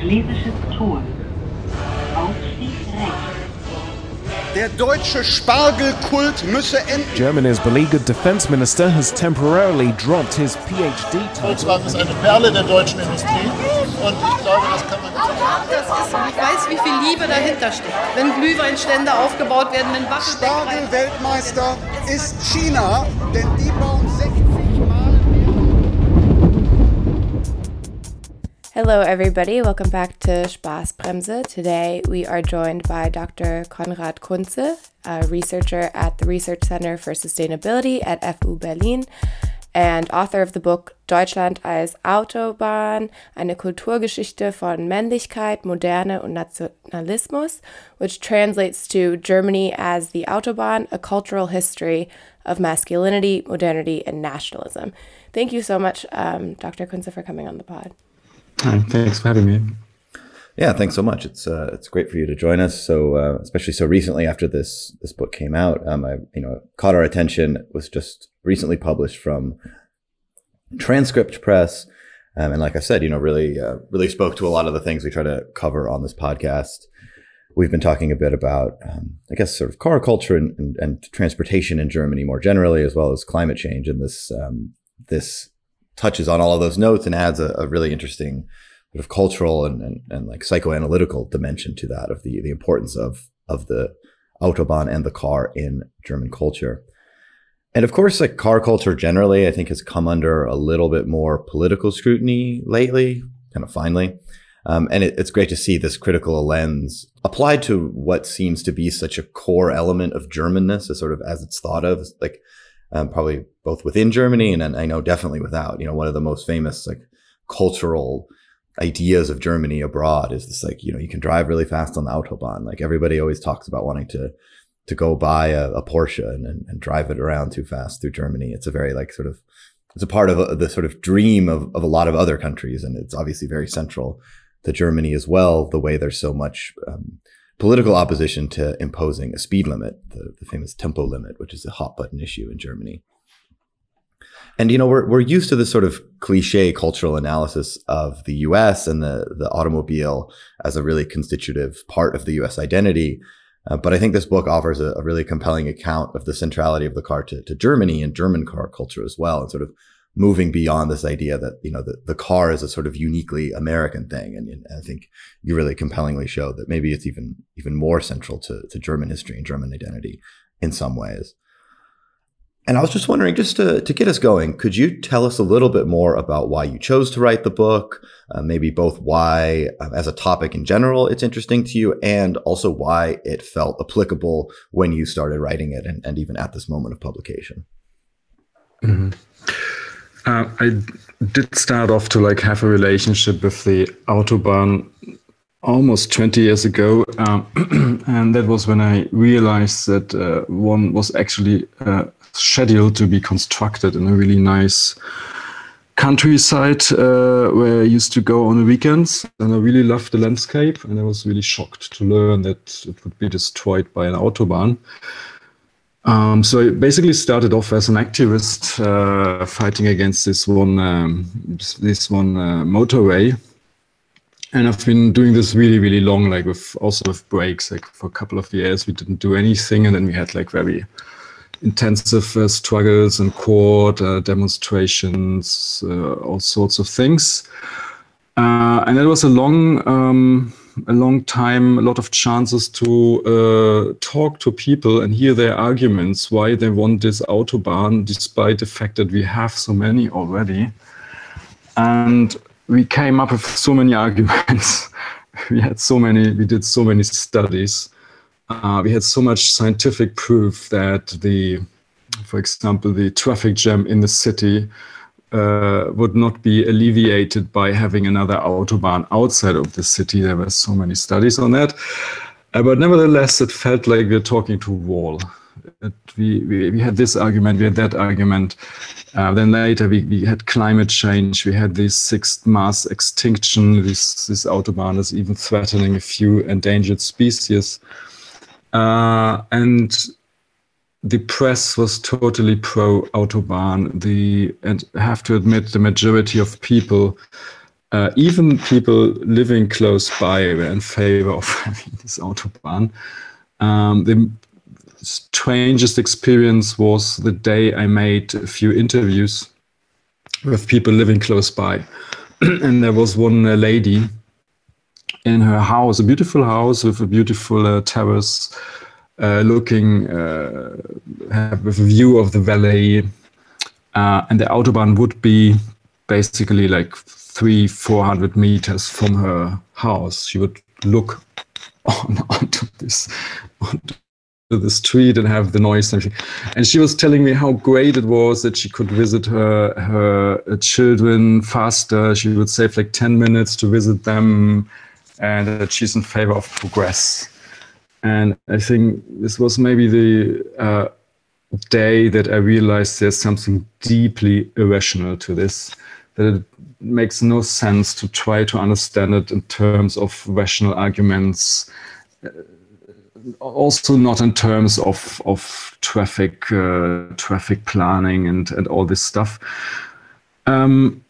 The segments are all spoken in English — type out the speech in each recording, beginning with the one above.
Schlesisches Tor. Aufstieg rechts. Der deutsche Spargelkult müsse enden. Germany's beleaguered defense minister has temporarily dropped his PhD title. Volkswagen ist eine Perle der deutschen Industrie und ich glaube, das kann man Das ist, ich weiß, wie viel Liebe dahinter steckt. Wenn Glühweinstände aufgebaut werden, wenn Waffen Spargel-Weltmeister ist China, denn die Hello, everybody. Welcome back to Spaßbremse. Today we are joined by Dr. Conrad Kunze, a researcher at the Research Center for Sustainability at FU Berlin and author of the book Deutschland als Autobahn, eine Kulturgeschichte von Männlichkeit, Moderne und Nationalismus, which translates to Germany as the Autobahn, a cultural history of masculinity, modernity, and nationalism. Thank you so much, um, Dr. Kunze, for coming on the pod. Thanks for having me. Yeah, thanks so much. It's uh, it's great for you to join us. So, uh, especially so recently after this this book came out, um, I you know caught our attention. It was just recently published from Transcript Press, um, and like I said, you know, really uh, really spoke to a lot of the things we try to cover on this podcast. We've been talking a bit about, um, I guess, sort of car culture and, and, and, transportation in Germany more generally, as well as climate change. And this um, this touches on all of those notes and adds a, a really interesting sort of cultural and, and, and like psychoanalytical dimension to that of the the importance of of the autobahn and the car in German culture. And of course, like car culture generally, I think has come under a little bit more political scrutiny lately, kind of finally. Um, and it, it's great to see this critical lens applied to what seems to be such a core element of Germanness, as sort of as it's thought of, like um, probably both within Germany and, and I know definitely without. You know, one of the most famous like cultural ideas of Germany abroad is this like you know you can drive really fast on the autobahn. Like everybody always talks about wanting to to go buy a, a Porsche and, and, and, drive it around too fast through Germany. It's a very like sort of it's a part of a, the sort of dream of, of a lot of other countries, and it's obviously very central to Germany as well. The way there's so much um, political opposition to imposing a speed limit, the, the famous tempo limit, which is a hot button issue in Germany. And you know we're we're used to this sort of cliche cultural analysis of the U.S. and the the automobile as a really constitutive part of the U.S. identity. Uh, but I think this book offers a, a, really compelling account of the centrality of the car to, to Germany and German car culture as well, and sort of moving beyond this idea that you know the, the car is a sort of uniquely American thing. And, and I think you really compellingly show that maybe it's even even more central to, to German history and German identity in some ways. And I was just wondering, just to, to get us going, could you tell us a little bit more about why you chose to write the book? Uh, maybe both why, uh, as a topic in general, it's interesting to you, and also why it felt applicable when you started writing it and, and even at this moment of publication. Mm-hmm. Uh, I did start off to like have a relationship with the Autobahn almost 20 years ago. Um, and that was when I realized that uh, one was actually uh, scheduled to be constructed in a really nice countryside uh, where I used to go on the weekends. And I really loved the landscape. And I was really shocked to learn that it would be destroyed by an Autobahn. Um, so I basically started off as an activist uh, fighting against this one, um, this one uh, motorway, and I've been doing this really, really long, like with also with breaks. Like for a couple of years, we didn't do anything, and then we had like very intensive uh, struggles in court, uh, demonstrations, uh, all sorts of things. Uh, and it was a long, um, a long time, a lot of chances to uh, talk to people and hear their arguments why they want this autobahn, despite the fact that we have so many already. And we came up with so many arguments. we had so many, we did so many studies uh, we had so much scientific proof that the, for example, the traffic jam in the city uh, would not be alleviated by having another autobahn outside of the city. There were so many studies on that. Uh, but nevertheless, it felt like we are talking to a wall. We, we, we, had this argument, we had that argument. Uh, then later we, we had climate change, we had this sixth mass extinction, this, this autobahn is even threatening a few endangered species. Uh, and the press was totally pro autobahn. The and I have to admit the majority of people uh, even people living close by were in favor of having this autobahn. Um, the strangest experience was the day I made a few interviews with people living close by. and there was one uh, lady in her house, a beautiful house with a beautiful uh, terrace, looking uh, with a view of the valley. Uh, and the autobahn would be basically like three, four hundred meters from her house. She would look on onto this onto the street and have the noise and everything. And she was telling me how great it was that she could visit her her uh, children faster. She would save like ten minutes to visit them, and that she's in favor of progress. And I think this was maybe the uh, day that I realized there's something deeply irrational to this. That it makes no sense to try to understand it in terms of rational arguments also not in terms of of traffic uh, traffic planning and and all this stuff. Um,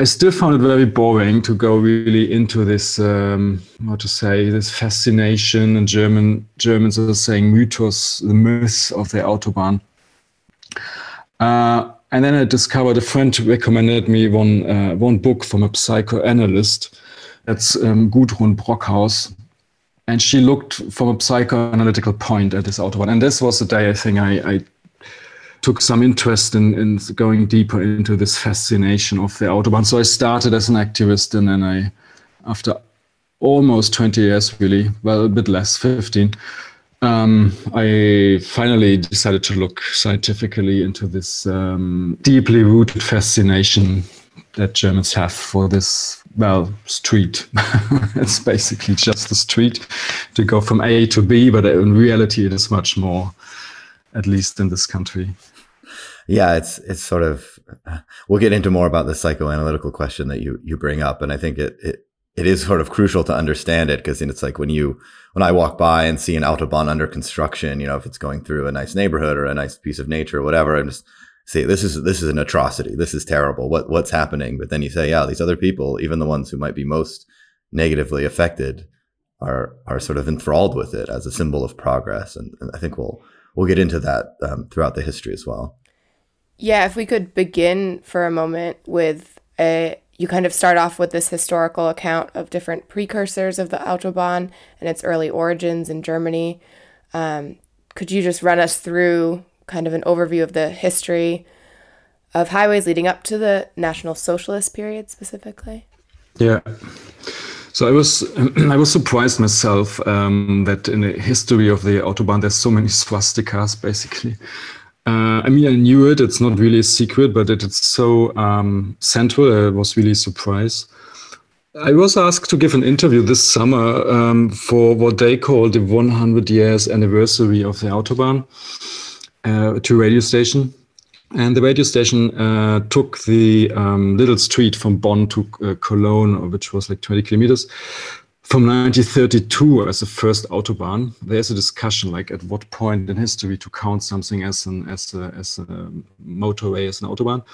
I still found it very boring to go really into this um, how to say this fascination and German Germans are saying mythos, the myth of the autobahn. Uh, and then I discovered a friend recommended me one uh, one book from a psychoanalyst. That's um, Gudrun Brockhaus, and she looked from a psychoanalytical point at this autobahn. And this was the day I think I, I took some interest in, in going deeper into this fascination of the autobahn. So I started as an activist, and then I, after almost 20 years, really, well, a bit less, 15, um, I finally decided to look scientifically into this um, deeply rooted fascination that Germans have for this, well, street. it's basically just a street to go from A to B, but in reality, it is much more, at least in this country. Yeah, it's it's sort of. We'll get into more about the psychoanalytical question that you you bring up, and I think it it, it is sort of crucial to understand it because it's like when you when I walk by and see an autobahn under construction, you know, if it's going through a nice neighborhood or a nice piece of nature or whatever, I'm just say this is this is an atrocity. This is terrible. What what's happening? But then you say, yeah, these other people, even the ones who might be most negatively affected, are are sort of enthralled with it as a symbol of progress. And, and I think we'll we'll get into that um, throughout the history as well. Yeah, if we could begin for a moment with a you kind of start off with this historical account of different precursors of the Autobahn and its early origins in Germany. Um, could you just run us through kind of an overview of the history of highways leading up to the National Socialist period specifically? Yeah. So I was I was surprised myself um, that in the history of the autobahn there's so many swastikas basically. Uh, I mean I knew it. It's not really a secret, but it, it's so um, central. I was really surprised. I was asked to give an interview this summer um, for what they call the 100 years anniversary of the autobahn uh, to a radio station. And the radio station uh, took the um, little street from Bonn to uh, Cologne, which was like 20 kilometers, from 1932 as the first autobahn. There's a discussion, like at what point in history to count something as an as a, as a motorway as an autobahn.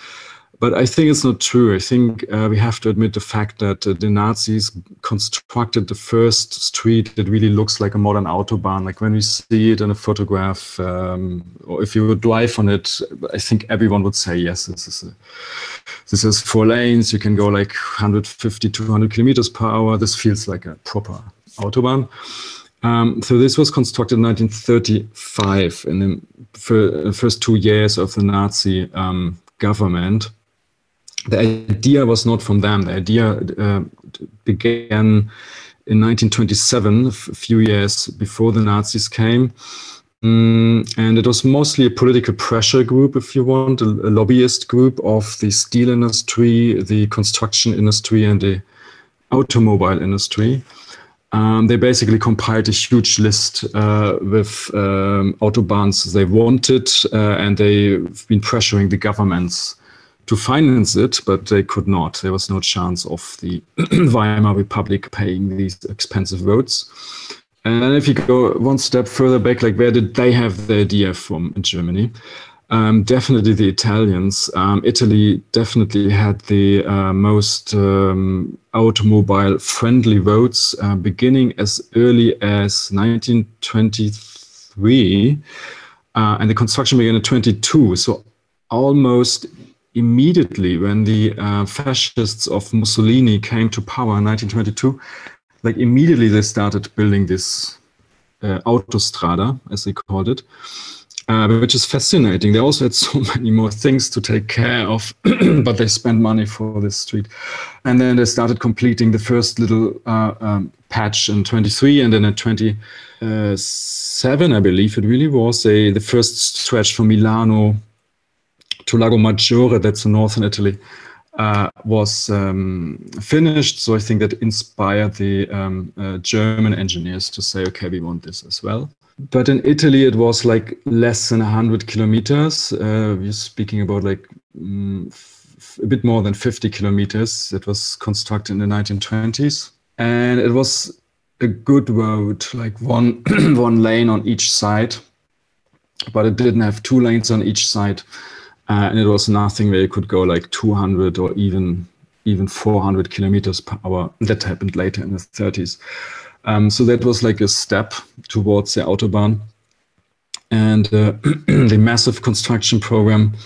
But I think it's not true. I think uh, we have to admit the fact that uh, the Nazis constructed the first street that really looks like a modern autobahn. Like when we see it in a photograph, um, or if you would drive on it, I think everyone would say, yes, this is a, this is four lanes. You can go like 150, 200 kilometers per hour. This feels like a proper autobahn. Um, so this was constructed in 1935 in the first two years of the Nazi um, government the idea was not from them. The idea uh, began in 1927, a few years before the Nazis came. Mm, and it was mostly a political pressure group, if you want, a, a, lobbyist group of the steel industry, the construction industry, and the automobile industry. Um, they basically compiled a huge list uh, with um, autobahns they wanted, uh, and they've been pressuring the governments to finance it, but they could not. There was no chance of the Weimar Republic paying these expensive roads. And then if you go one step further back, like where did they have the idea from in Germany? Um, definitely the Italians. Um, Italy definitely had the uh, most um, automobile friendly roads uh, beginning as early as 1923. Uh, and the construction began in 22. So almost immediately when the uh, fascists of Mussolini came to power in 1922, like immediately they started building this uh, autostrada, as they called it, uh, which is fascinating. They also had so many more things to take care of, but they spent money for this street. And then they started completing the first little uh, um, patch in 23, and then in 27, I believe it really was, a, the first stretch from Milano to Lago Maggiore, that's in northern Italy, uh, was um, finished. So I think that inspired the um, uh, German engineers to say, okay, we want this as well. But in Italy, it was like less than 100 kilometers. Uh, we're speaking about like mm, f- a bit more than 50 kilometers. It was constructed in the 1920s. And it was a good road, like one, one lane on each side. But it didn't have two lanes on each side uh, and it was nothing where you could go like 200 or even even 400 kilometers per hour. That happened later in the 30s. Um, so that was like a step towards the autobahn, and uh, the massive construction program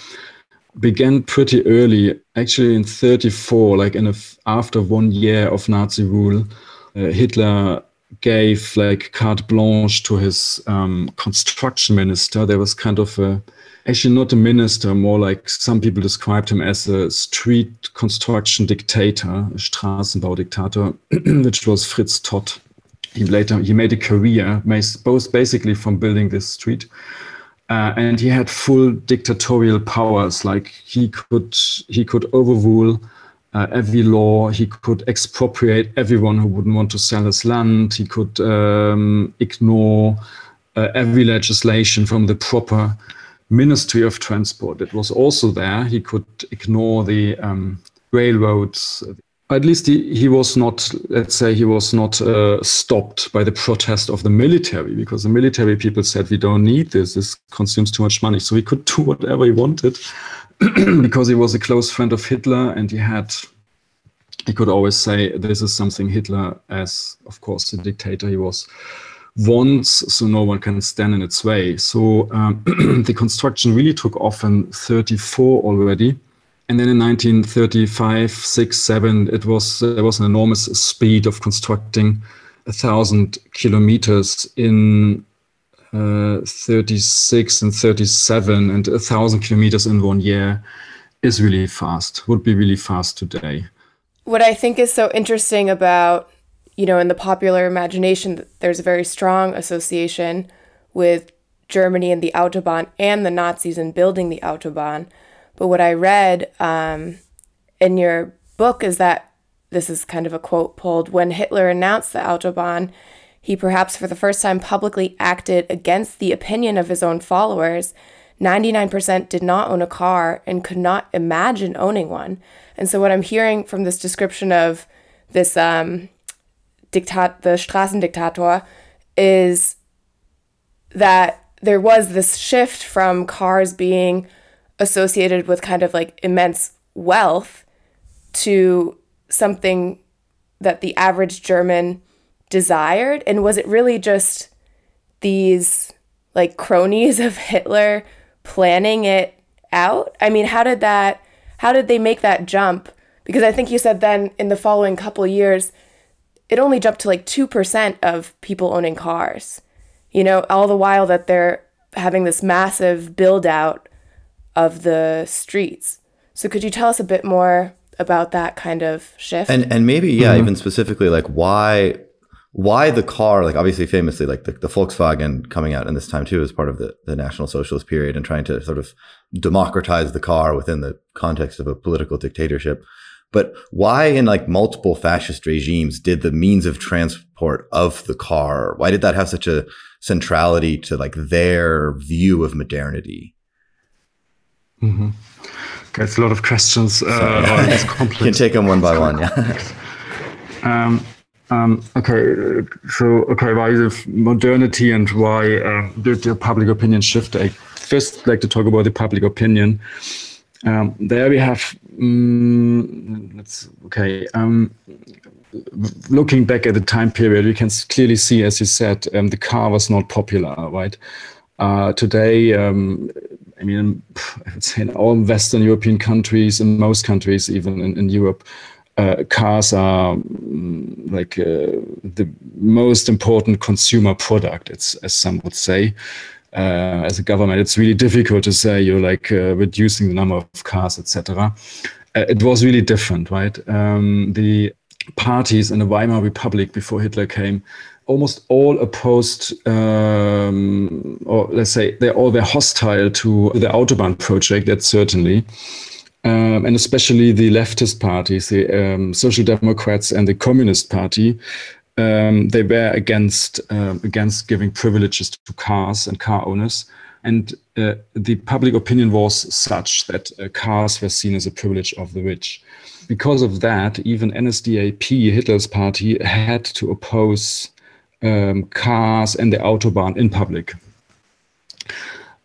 began pretty early. Actually, in 34, like in a, after one year of Nazi rule, uh, Hitler gave like carte blanche to his um, construction minister. There was kind of a actually not a minister, more like some people described him as a street construction dictator, a Straßenbaudiktator, which was Fritz Todt. He later he made a career, both basically from building this street, uh, and he had full dictatorial powers. Like he could he could overrule uh, every law. He could expropriate everyone who wouldn't want to sell his land. He could um, ignore uh, every legislation from the proper Ministry of Transport. It was also there. He could ignore the um, railroads. At least he, he was not, let's say, he was not uh, stopped by the protest of the military because the military people said, we don't need this. This consumes too much money. So he could do whatever he wanted because he was a close friend of Hitler and he had he could always say this is something Hitler, as of course the dictator he was, wants, so no one can stand in its way. So um, the construction really took off in 34 already. And then in 1935, 6, 7, it was, there was an enormous speed of constructing a thousand kilometers in uh, 36 and 37 and a thousand kilometers in one year is really fast, would be really fast today. What I think is so interesting about you know, in the popular imagination, there's a very strong association with Germany and the Autobahn and the Nazis in building the Autobahn. But what I read um, in your book is that this is kind of a quote pulled when Hitler announced the Autobahn, he perhaps for the first time publicly acted against the opinion of his own followers. 99% did not own a car and could not imagine owning one. And so, what I'm hearing from this description of this um, Diktat, the Straßendiktator, is that there was this shift from cars being associated with kind of like immense wealth to something that the average German desired? And was it really just these like cronies of Hitler planning it out? I mean, how did that, how did they make that jump? Because I think you said then in the following couple years, it only jumped to like 2% of people owning cars. You know, all the while that they're having this massive build out of the streets. So could you tell us a bit more about that kind of shift? And and maybe yeah, mm-hmm. even specifically like why why the car like obviously famously like the, the Volkswagen coming out in this time too as part of the, the National Socialist period and trying to sort of democratize the car within the context of a political dictatorship. But why in like multiple fascist regimes did the means of transport of the car, why did that have such a centrality to like their view of modernity? Mm-hmm. Okay, it's a lot of questions. Uh, it's complex. can take them one by one, yeah. um, um, okay, so okay, why the modernity and why uh, did the public opinion shift? I first like to talk about the public opinion. Um, there we have, um, let's, okay, um, looking back at the time period, we can clearly see, as you said, um, the car was not popular, right? Uh, today, um, I mean, I would say in all Western European countries, in most countries, even in, in Europe, uh, cars are mm, like uh, the most important consumer product, it's, as some would say. Uh, as a government, it's really difficult to say you're like uh, reducing the number of cars, etc. Uh, it was really different, right? Um, the parties in the Weimar Republic before Hitler came almost all opposed, um, or let's say they all were hostile to the Autobahn project, that's certainly. Um, and especially the leftist parties, the um, Social Democrats and the Communist Party, um, they were against um, against giving privileges to cars and car owners. And uh, the public opinion was such that uh, cars were seen as a privilege of the rich. Because of that, even NSDAP, Hitler's party, had to oppose um, cars and the Autobahn in public.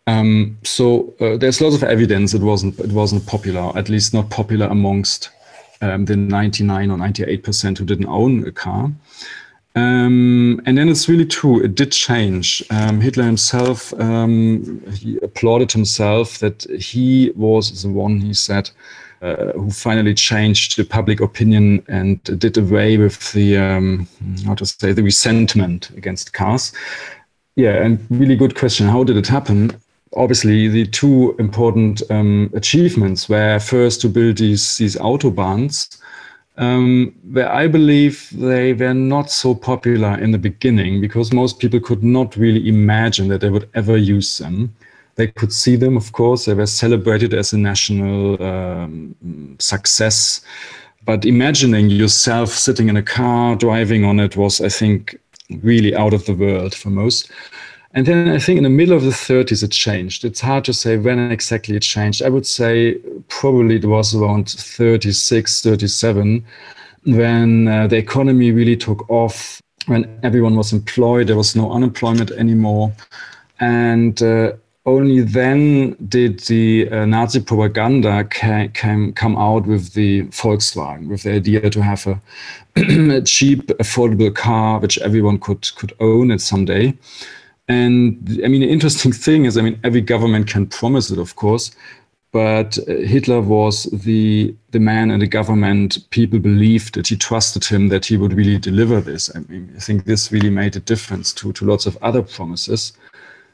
Um, so uh, there's lots of evidence it wasn't it wasn't popular, at least not popular amongst um, the 99 or 98 percent who didn't own a car. Um, and then it's really true, it did change. Um, Hitler himself, um, he applauded himself that he was the one, he said, uh, who finally changed the public opinion and did away with the um, how to say the resentment against cars. Yeah, and really good question. How did it happen? Obviously, the two important um, achievements were first to build these these autobahns, um, where I believe they were not so popular in the beginning because most people could not really imagine that they would ever use them. They could see them, of course. They were celebrated as a national um, success. But imagining yourself sitting in a car, driving on it, was, I think, really out of the world for most. And then I think in the middle of the 30s, it changed. It's hard to say when exactly it changed. I would say probably it was around 36, 37, when uh, the economy really took off, when everyone was employed, there was no unemployment anymore. And uh, only then did the uh, Nazi propaganda ca- came, come out with the Volkswagen, with the idea to have a, a, cheap, affordable car which everyone could could own it someday. And I mean, the interesting thing is, I mean, every government can promise it, of course, but uh, Hitler was the the man and the government. People believed that he trusted him that he would really deliver this. I mean, I think this really made a difference to to lots of other promises.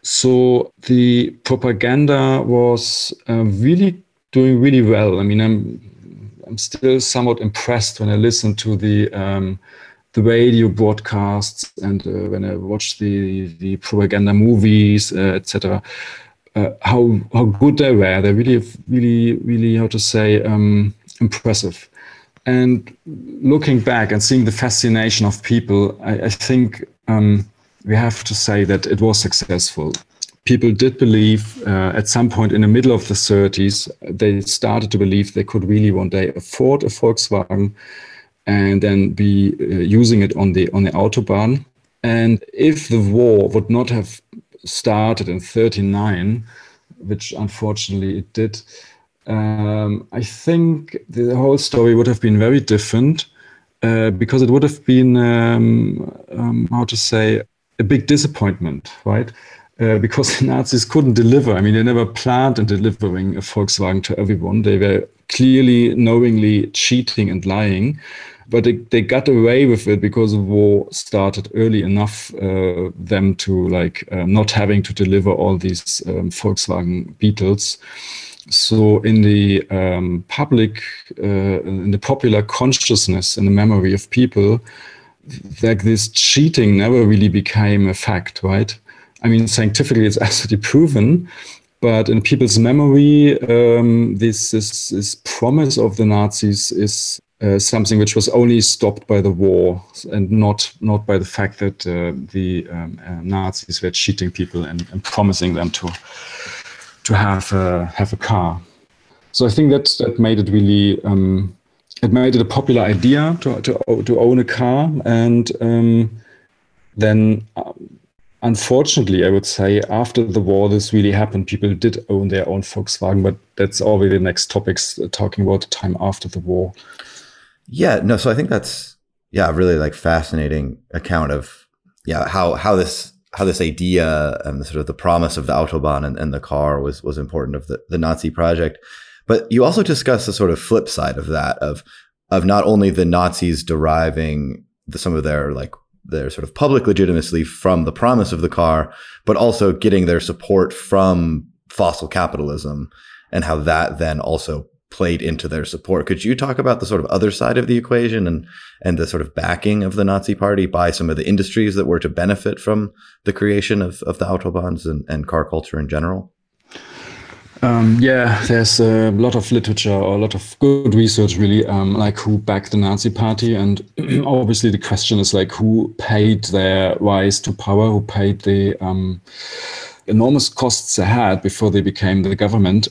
So the propaganda was uh, really doing really well. I mean, I'm I'm still somewhat impressed when I listen to the um, the radio broadcasts and uh, when I watch the the propaganda movies, uh, etc. Uh, how how good they were. They're really really really how to say um, impressive. And looking back and seeing the fascination of people, I, I think. Um, we have to say that it was successful. People did believe uh, at some point in the middle of the 30s, they started to believe they could really one day afford a Volkswagen and then be uh, using it on the on the autobahn. And if the war would not have started in 39, which unfortunately it did, um, I think the whole story would have been very different uh, because it would have been, um, um, how to say, a big disappointment, right? Uh, because the Nazis couldn't deliver. I mean, they never planned on delivering a Volkswagen to everyone. They were clearly, knowingly cheating and lying. But they, they got away with it because the war started early enough uh, them to like uh, not having to deliver all these um, Volkswagen Beetles. So in the um, public, uh, in the popular consciousness, in the memory of people, like this cheating never really became a fact, right? I mean, scientifically, it's absolutely proven, but in people's memory, um, this, this, this promise of the Nazis is uh, something which was only stopped by the war and not not by the fact that uh, the um, uh, Nazis were cheating people and, and, promising them to to have a, have a car. So I think that that made it really um, it made it a popular idea to to, to own a car, and um, then uh, unfortunately, I would say after the war, this really happened. People did own their own Volkswagen, but that's already the next topics uh, talking about the time after the war. Yeah, no. So I think that's yeah, really like fascinating account of yeah how how this how this idea and the sort of the promise of the autobahn and, and the car was was important of the, the Nazi project. But you also discuss the sort of flip side of that of of not only the Nazis deriving the, some of their like their sort of public legitimacy from the promise of the car, but also getting their support from fossil capitalism and how that then also played into their support. Could you talk about the sort of other side of the equation and and the sort of backing of the Nazi Party by some of the industries that were to benefit from the creation of, of the autobahns and, and car culture in general? Um, yeah, there's a lot of literature or a lot of good research, really, um, like who backed the Nazi Party, and obviously the question is like who paid their rise to power, who paid the um, enormous costs they had before they became the government.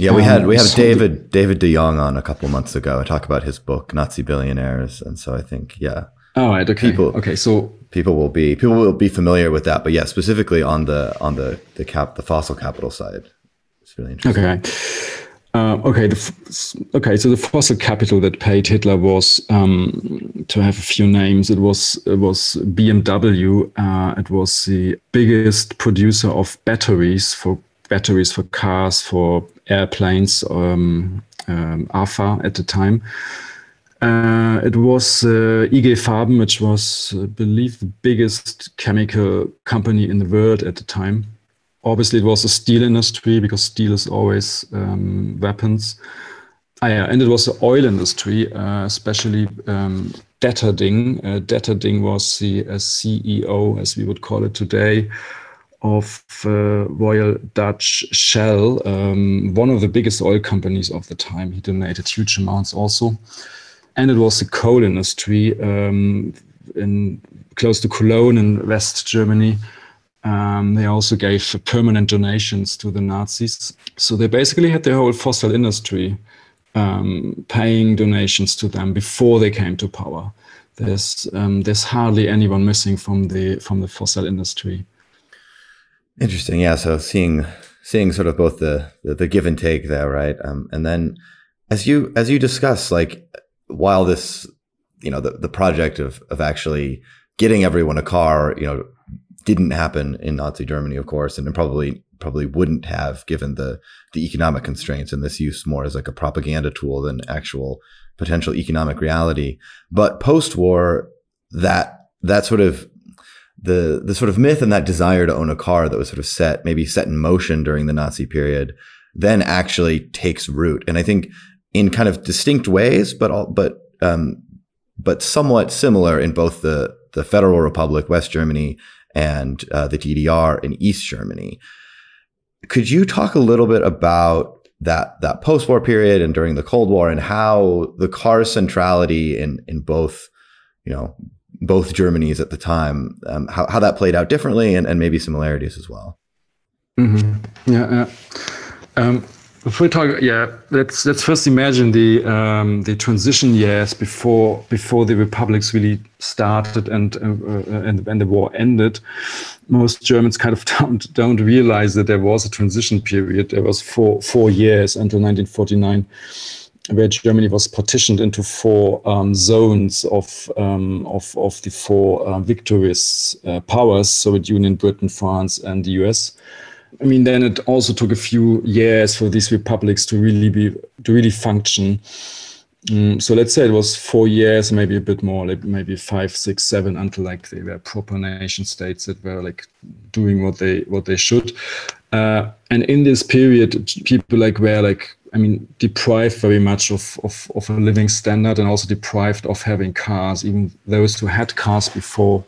Um, yeah, we had we had um, so David David De Jong on a couple months ago. I talk about his book Nazi Billionaires, and so I think yeah. Oh, right. Okay. People, okay. So people will be people will be familiar with that, but yeah, specifically on the on the the cap the fossil capital side, it's really interesting. Okay. Uh, okay, the, okay. So the fossil capital that paid Hitler was um, to have a few names. It was it was BMW. Uh, it was the biggest producer of batteries for batteries for cars, for airplanes, um, um, AFA at the time. Uh, it was uh, IG Farben, which was, I believe, the biggest chemical company in the world at the time. Obviously, it was the steel industry because steel is always um, weapons. Ah, yeah, and it was the oil industry, uh, especially um, Deterding. Uh, Deterding was the uh, CEO, as we would call it today, of uh, Royal Dutch Shell, um, one of the biggest oil companies of the time. He donated huge amounts also. And it was the coal industry um, in close to Cologne in West Germany. Um, they also gave permanent donations to the Nazis. So they basically had their whole fossil industry um, paying donations to them before they came to power. There's um, there's hardly anyone missing from the from the fossil industry. Interesting. Yeah. So seeing seeing sort of both the the, the give and take there, right? Um, and then as you as you discuss, like while this, you know, the, the project of of actually getting everyone a car, you know, didn't happen in Nazi Germany, of course, and probably probably wouldn't have given the the economic constraints and this use more as like a propaganda tool than actual potential economic reality. But post war, that that sort of the the sort of myth and that desire to own a car that was sort of set maybe set in motion during the Nazi period then actually takes root. And I think in kind of distinct ways but all, but um, but somewhat similar in both the the Federal Republic West Germany and uh, the DDR in East Germany. Could you talk a little bit about that that post-war period and during the Cold War and how the car's centrality in in both you know both Germanys at the time, um, how, how that played out differently and, and maybe similarities as well. Mm-hmm. Yeah. yeah. Um, if we talk, yeah, let's let's first imagine the um, the transition years before before the republics really started and uh, uh, and and the war ended. Most Germans kind of don't don't realize that there was a transition period. There was four four years until 1949 where Germany was partitioned into four um, zones of, um, of, of the four uh, victorious uh, powers, Soviet Union, Britain, France, and the US. I mean, then it also took a few years for these republics to really be to really function. Um, so let's say it was four years, maybe a bit more, like maybe five, six, seven, until like they were proper nation states that were like doing what they what they should. Uh, and in this period, people like were like I mean, deprived very much of, of, of, a living standard and also deprived of having cars. Even those who had cars before,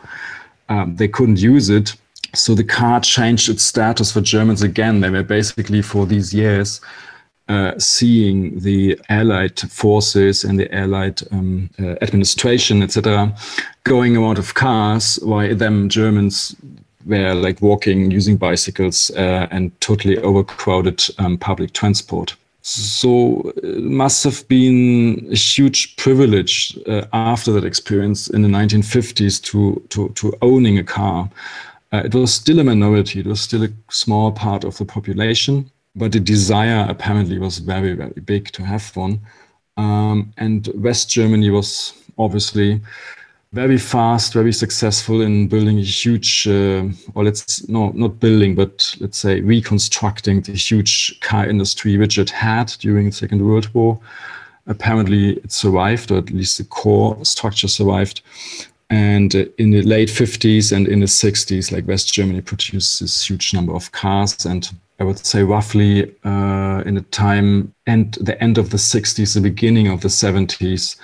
um, they couldn't use it. So the car changed its status for Germans again. They were basically for these years uh, seeing the Allied forces and the Allied um, uh, administration, etc., going out of cars, while them Germans were like walking, using bicycles, uh, and totally overcrowded um, public transport. So it must have been a huge privilege uh, after that experience in the 1950s to, to, to owning a car. Uh, it was still a minority. It was still a small part of the population, but the desire apparently was very, very big to have one. Um, and West Germany was obviously very fast, very successful in building a huge, uh, or let's no, not building, but let's say reconstructing the huge car industry which it had during the Second World War. Apparently, it survived, or at least the core structure survived. And uh, in the late 50s and in the 60s, like West Germany produced this huge number of cars. And I would say roughly uh, in the time and the end of the 60s, the beginning of the 70s,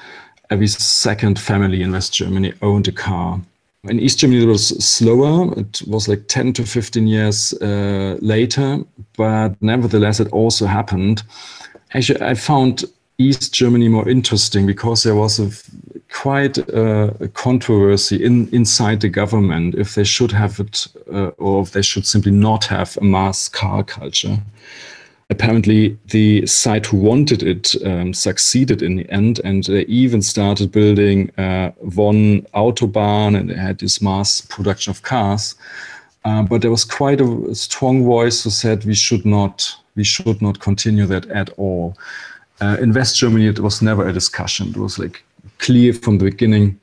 every second family in West Germany owned a car. In East Germany, it was slower. It was like 10 to 15 years uh, later, but nevertheless, it also happened. Actually, I found East Germany more interesting because there was a quite a, a controversy in, inside the government if they should have it uh, or if they should simply not have a mass car culture. Apparently, the site who wanted it um, succeeded in the end, and they even started building uh, one autobahn, and they had this mass production of cars. Uh, but there was quite a, strong voice who said we should not we should not continue that at all. Uh, in West Germany, it was never a discussion. It was like clear from the beginning.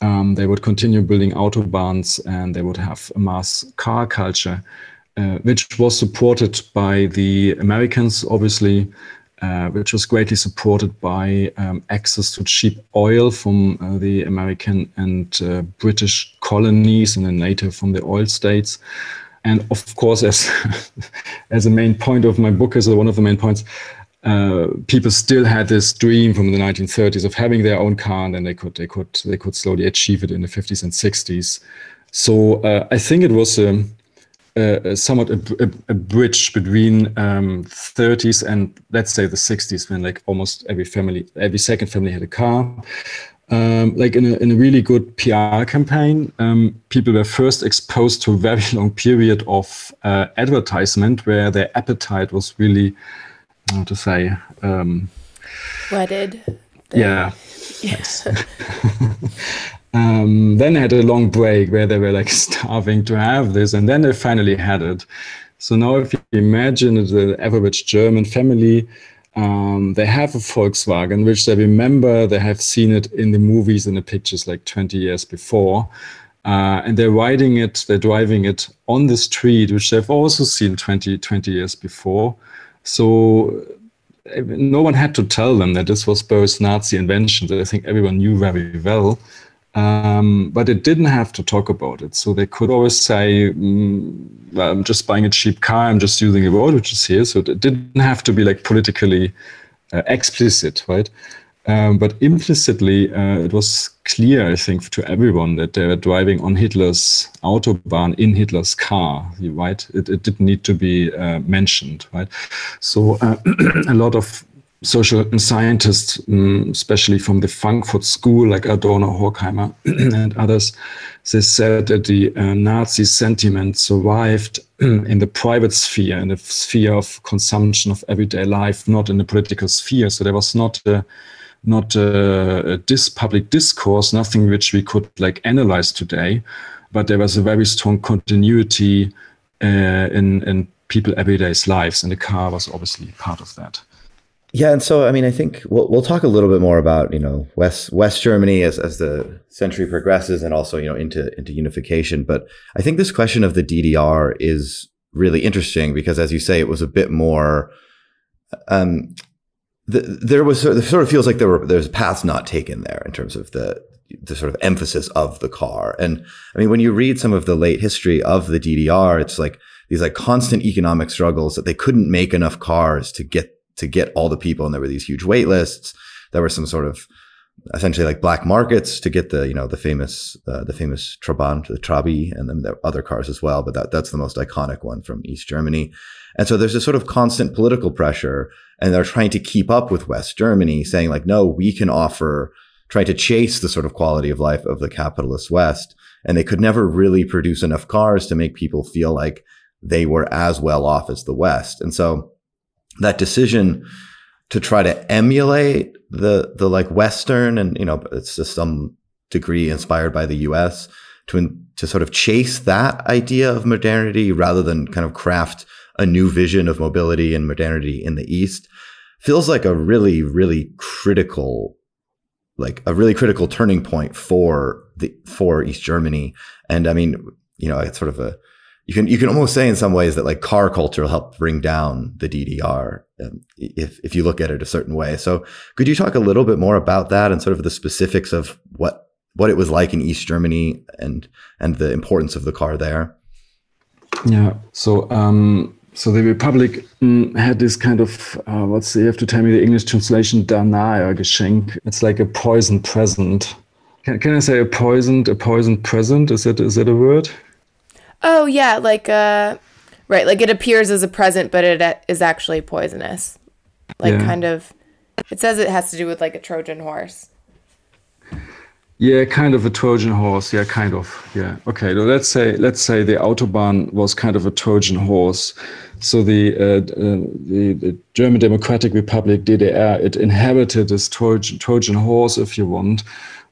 Um, they would continue building autobahns and they would have a mass car culture, uh, which was supported by the Americans, obviously, uh, which was greatly supported by um, access to cheap oil from uh, the American and uh, British colonies and then later from the oil states. And of course, as as a main point of my book, as one of the main points, uh, people still had this dream from the 1930s of having their own car, and then they could they could they could slowly achieve it in the 50s and 60s. So uh, I think it was a, somewhat a, a, a, bridge between um, 30s and let's say the 60s, when like almost every family, every second family had a car. Um, like in a, in a really good PR campaign, um, people were first exposed to a very long period of uh, advertisement where their appetite was really how to say um, wedded. Yeah. Yes. um, then had a long break where they were like starving to have this, and then they finally had it. So now, if you imagine the average German family, um, they have a Volkswagen, which they remember they have seen it in the movies and the pictures like 20 years before. Uh, and they're riding it, they're driving it on the street, which they've also seen 20, 20 years before. So no one had to tell them that this was both Nazi inventions. I think everyone knew very well. Um, but it didn't have to talk about it. So they could always say, mm, well, I'm just buying a cheap car, I'm just using a road which is here. So it didn't have to be like politically uh, explicit, right? Um, but implicitly, uh, it was clear, I think, to everyone that they were driving on Hitler's autobahn in Hitler's car, right? It, it didn't need to be uh, mentioned, right? So uh, a lot of social scientists, um, especially from the Frankfurt School, like Adorno, Horkheimer, and others, they said that the uh, Nazi sentiment survived in the private sphere, in the sphere of consumption of everyday life, not in the political sphere. So there was not a not a, a public discourse, nothing which we could like analyze today, but there was a very strong continuity uh, in in people everyday's lives, and the car was obviously part of that. Yeah, and so I mean, I think we'll we'll talk a little bit more about you know West West Germany as as the century progresses, and also you know into into unification. But I think this question of the DDR is really interesting because, as you say, it was a bit more. Um, the, there was it sort of feels like there were there's paths not taken there in terms of the the sort of emphasis of the car. And I mean, when you read some of the late history of the DDR, it's like these like constant economic struggles that they couldn't make enough cars to get to get all the people, and there were these huge wait lists. There were some sort of essentially like black markets to get the you know the famous uh, the famous Trabant, the Trabi, and then there other cars as well, but that that's the most iconic one from East Germany. And so there's a sort of constant political pressure and they're trying to keep up with West Germany, saying like, no, we can offer, try to chase the sort of quality of life of the capitalist West. And they could never really produce enough cars to make people feel like they were as well off as the West. And so that decision to try to emulate the, the like Western and, you know, it's to some degree inspired by the US to to sort of chase that idea of modernity rather than kind of craft a new vision of mobility and modernity in the East feels like a really, really critical, like a really critical turning point for the for East Germany. And I mean, you know, it's sort of a you can you can almost say in some ways that like car culture helped bring down the DDR um, if if you look at it a certain way. So could you talk a little bit more about that and sort of the specifics of what what it was like in East Germany and and the importance of the car there? Yeah. So um, so the Republic mm, had this kind of uh, what's you have to tell me the English translation Geschenk. It's like a poison present. Can, can I say a poisoned a poisoned present? Is that is that a word? Oh yeah, like uh, right, like it appears as a present, but it uh, actually poisonous. Like Yeah. kind of, it says it has to do with like a Trojan horse. Yeah, kind of a Trojan horse. Yeah, kind of. Yeah. Okay. So let's say let's say the autobahn was kind of a Trojan horse. So the uh, uh, the, the German Democratic Republic DDR it inherited this Trojan Trojan horse, if you want,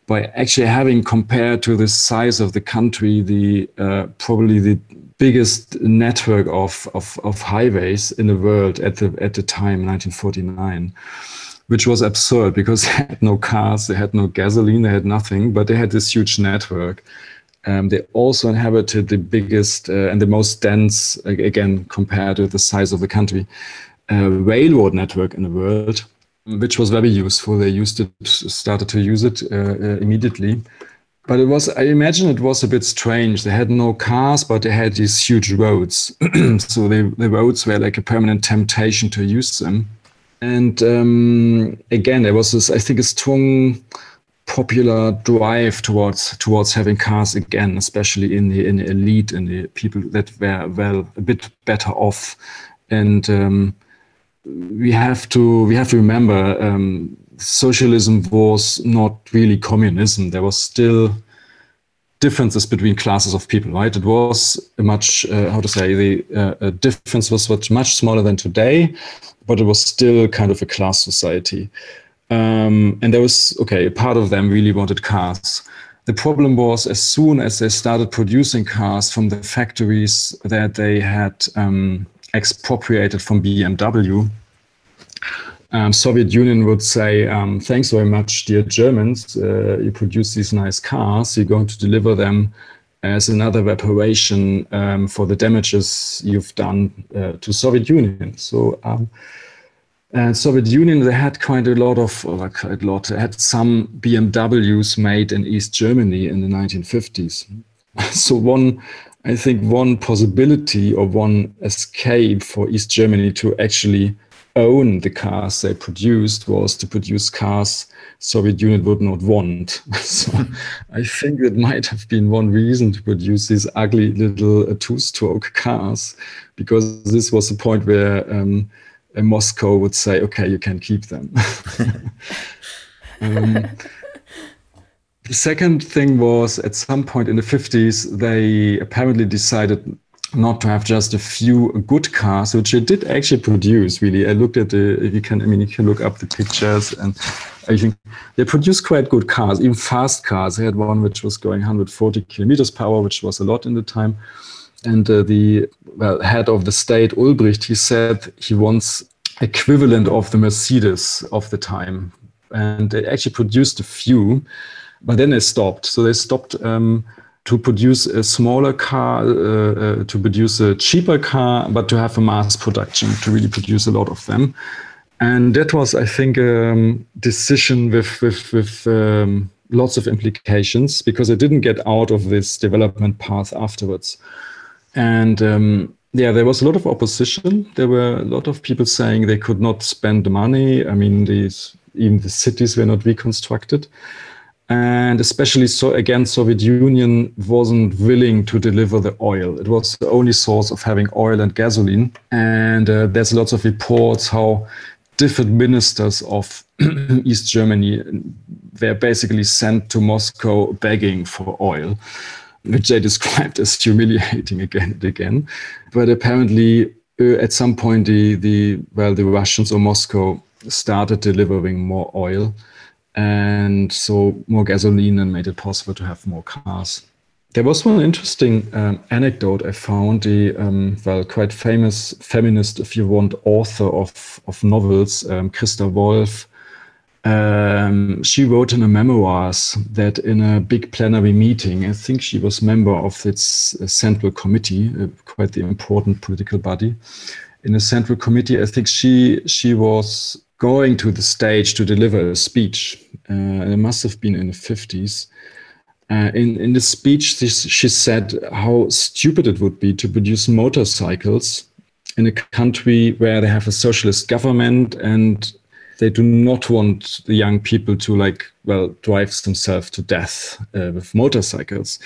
by actually having compared to the size of the country the uh, probably the biggest network of, of of highways in the world at the at the time 1949 which was absurd because they had no cars, they had no gasoline, they had nothing, but they had this huge network. Um, they also inhabited the biggest uh, and the most dense, again, compared to the size of the country, uh, railroad network in the world, which was very useful. They used it, started to use it uh, uh, immediately. But it was, I imagine it was a bit strange. They had no cars, but they had these huge roads. so they, the roads were like a permanent temptation to use them. And um, again, there was this, I think, a strong popular drive towards towards having cars again, especially in the in the elite and the people that were well a bit better off. And um, we have to we have to remember um, socialism was not really communism. There was still differences between classes of people, right? It was a much, uh, how to say, the uh, difference was much, much smaller than today, but it was still kind of a class society. Um, and there was, okay, a part of them really wanted cars. The problem was as soon as they started producing cars from the factories that they had um, expropriated from BMW, um, Soviet Union would say, um, "Thanks very much, dear Germans. Uh, you produce these nice cars. You're going to deliver them as another reparation um, for the damages you've done uh, to Soviet Union." So, um, and Soviet Union they had quite a lot of, or quite a lot. Had some BMWs made in East Germany in the 1950s. So one, I think, one possibility or one escape for East Germany to actually own the cars they produced was to produce cars Soviet Union would not want. so I think that might have been one reason to produce these ugly little uh, two-stroke cars, because this was the point where um, Moscow would say, "Okay, you can keep them." um, the second thing was at some point in the 50s, they apparently decided not to have just a few good cars, which they did actually produce. Really, I looked at the. You can, I mean, you can look up the pictures, and I think they produced quite good cars, even fast cars. They had one which was going 140 kilometers per hour, which was a lot in the time. And uh, the well, head of the state, Ulbricht, he said he wants equivalent of the Mercedes of the time, and they actually produced a few, but then they stopped. So they stopped. Um, to produce a smaller car, uh, uh, to produce a cheaper car, but to have a mass production, to really produce a lot of them. And that was, I think, a um, decision with, with, with um, lots of implications because I didn't get out of this development path afterwards. And um, yeah, there was a lot of opposition. There were a lot of people saying they could not spend the money. I mean, these, even the cities were not reconstructed and especially so again soviet union wasn't willing to deliver the oil. It was the only source of having oil and gasoline. And uh, there's lots of reports how different ministers of east germany were basically sent to moscow begging for oil which they described as humiliating again and again. But apparently uh, at some point the, the well the russians or moscow started delivering more oil and so more gasoline and made it possible to have more cars. there was one interesting um, anecdote I found. The um, well, quite famous feminist, if you want, author of of novels, um, Christa Wolf. Um, she wrote in her memoirs that in a big plenary meeting, I think she was member of its uh, central committee, uh, quite the important political body. In a central committee, I think she she was going to the stage to deliver a speech. Uh, it must have been in the fifties. Uh, in in the speech, she, she said how stupid it would be to produce motorcycles in a country where they have a socialist government and they do not want the young people to like well drive themselves to death uh, with motorcycles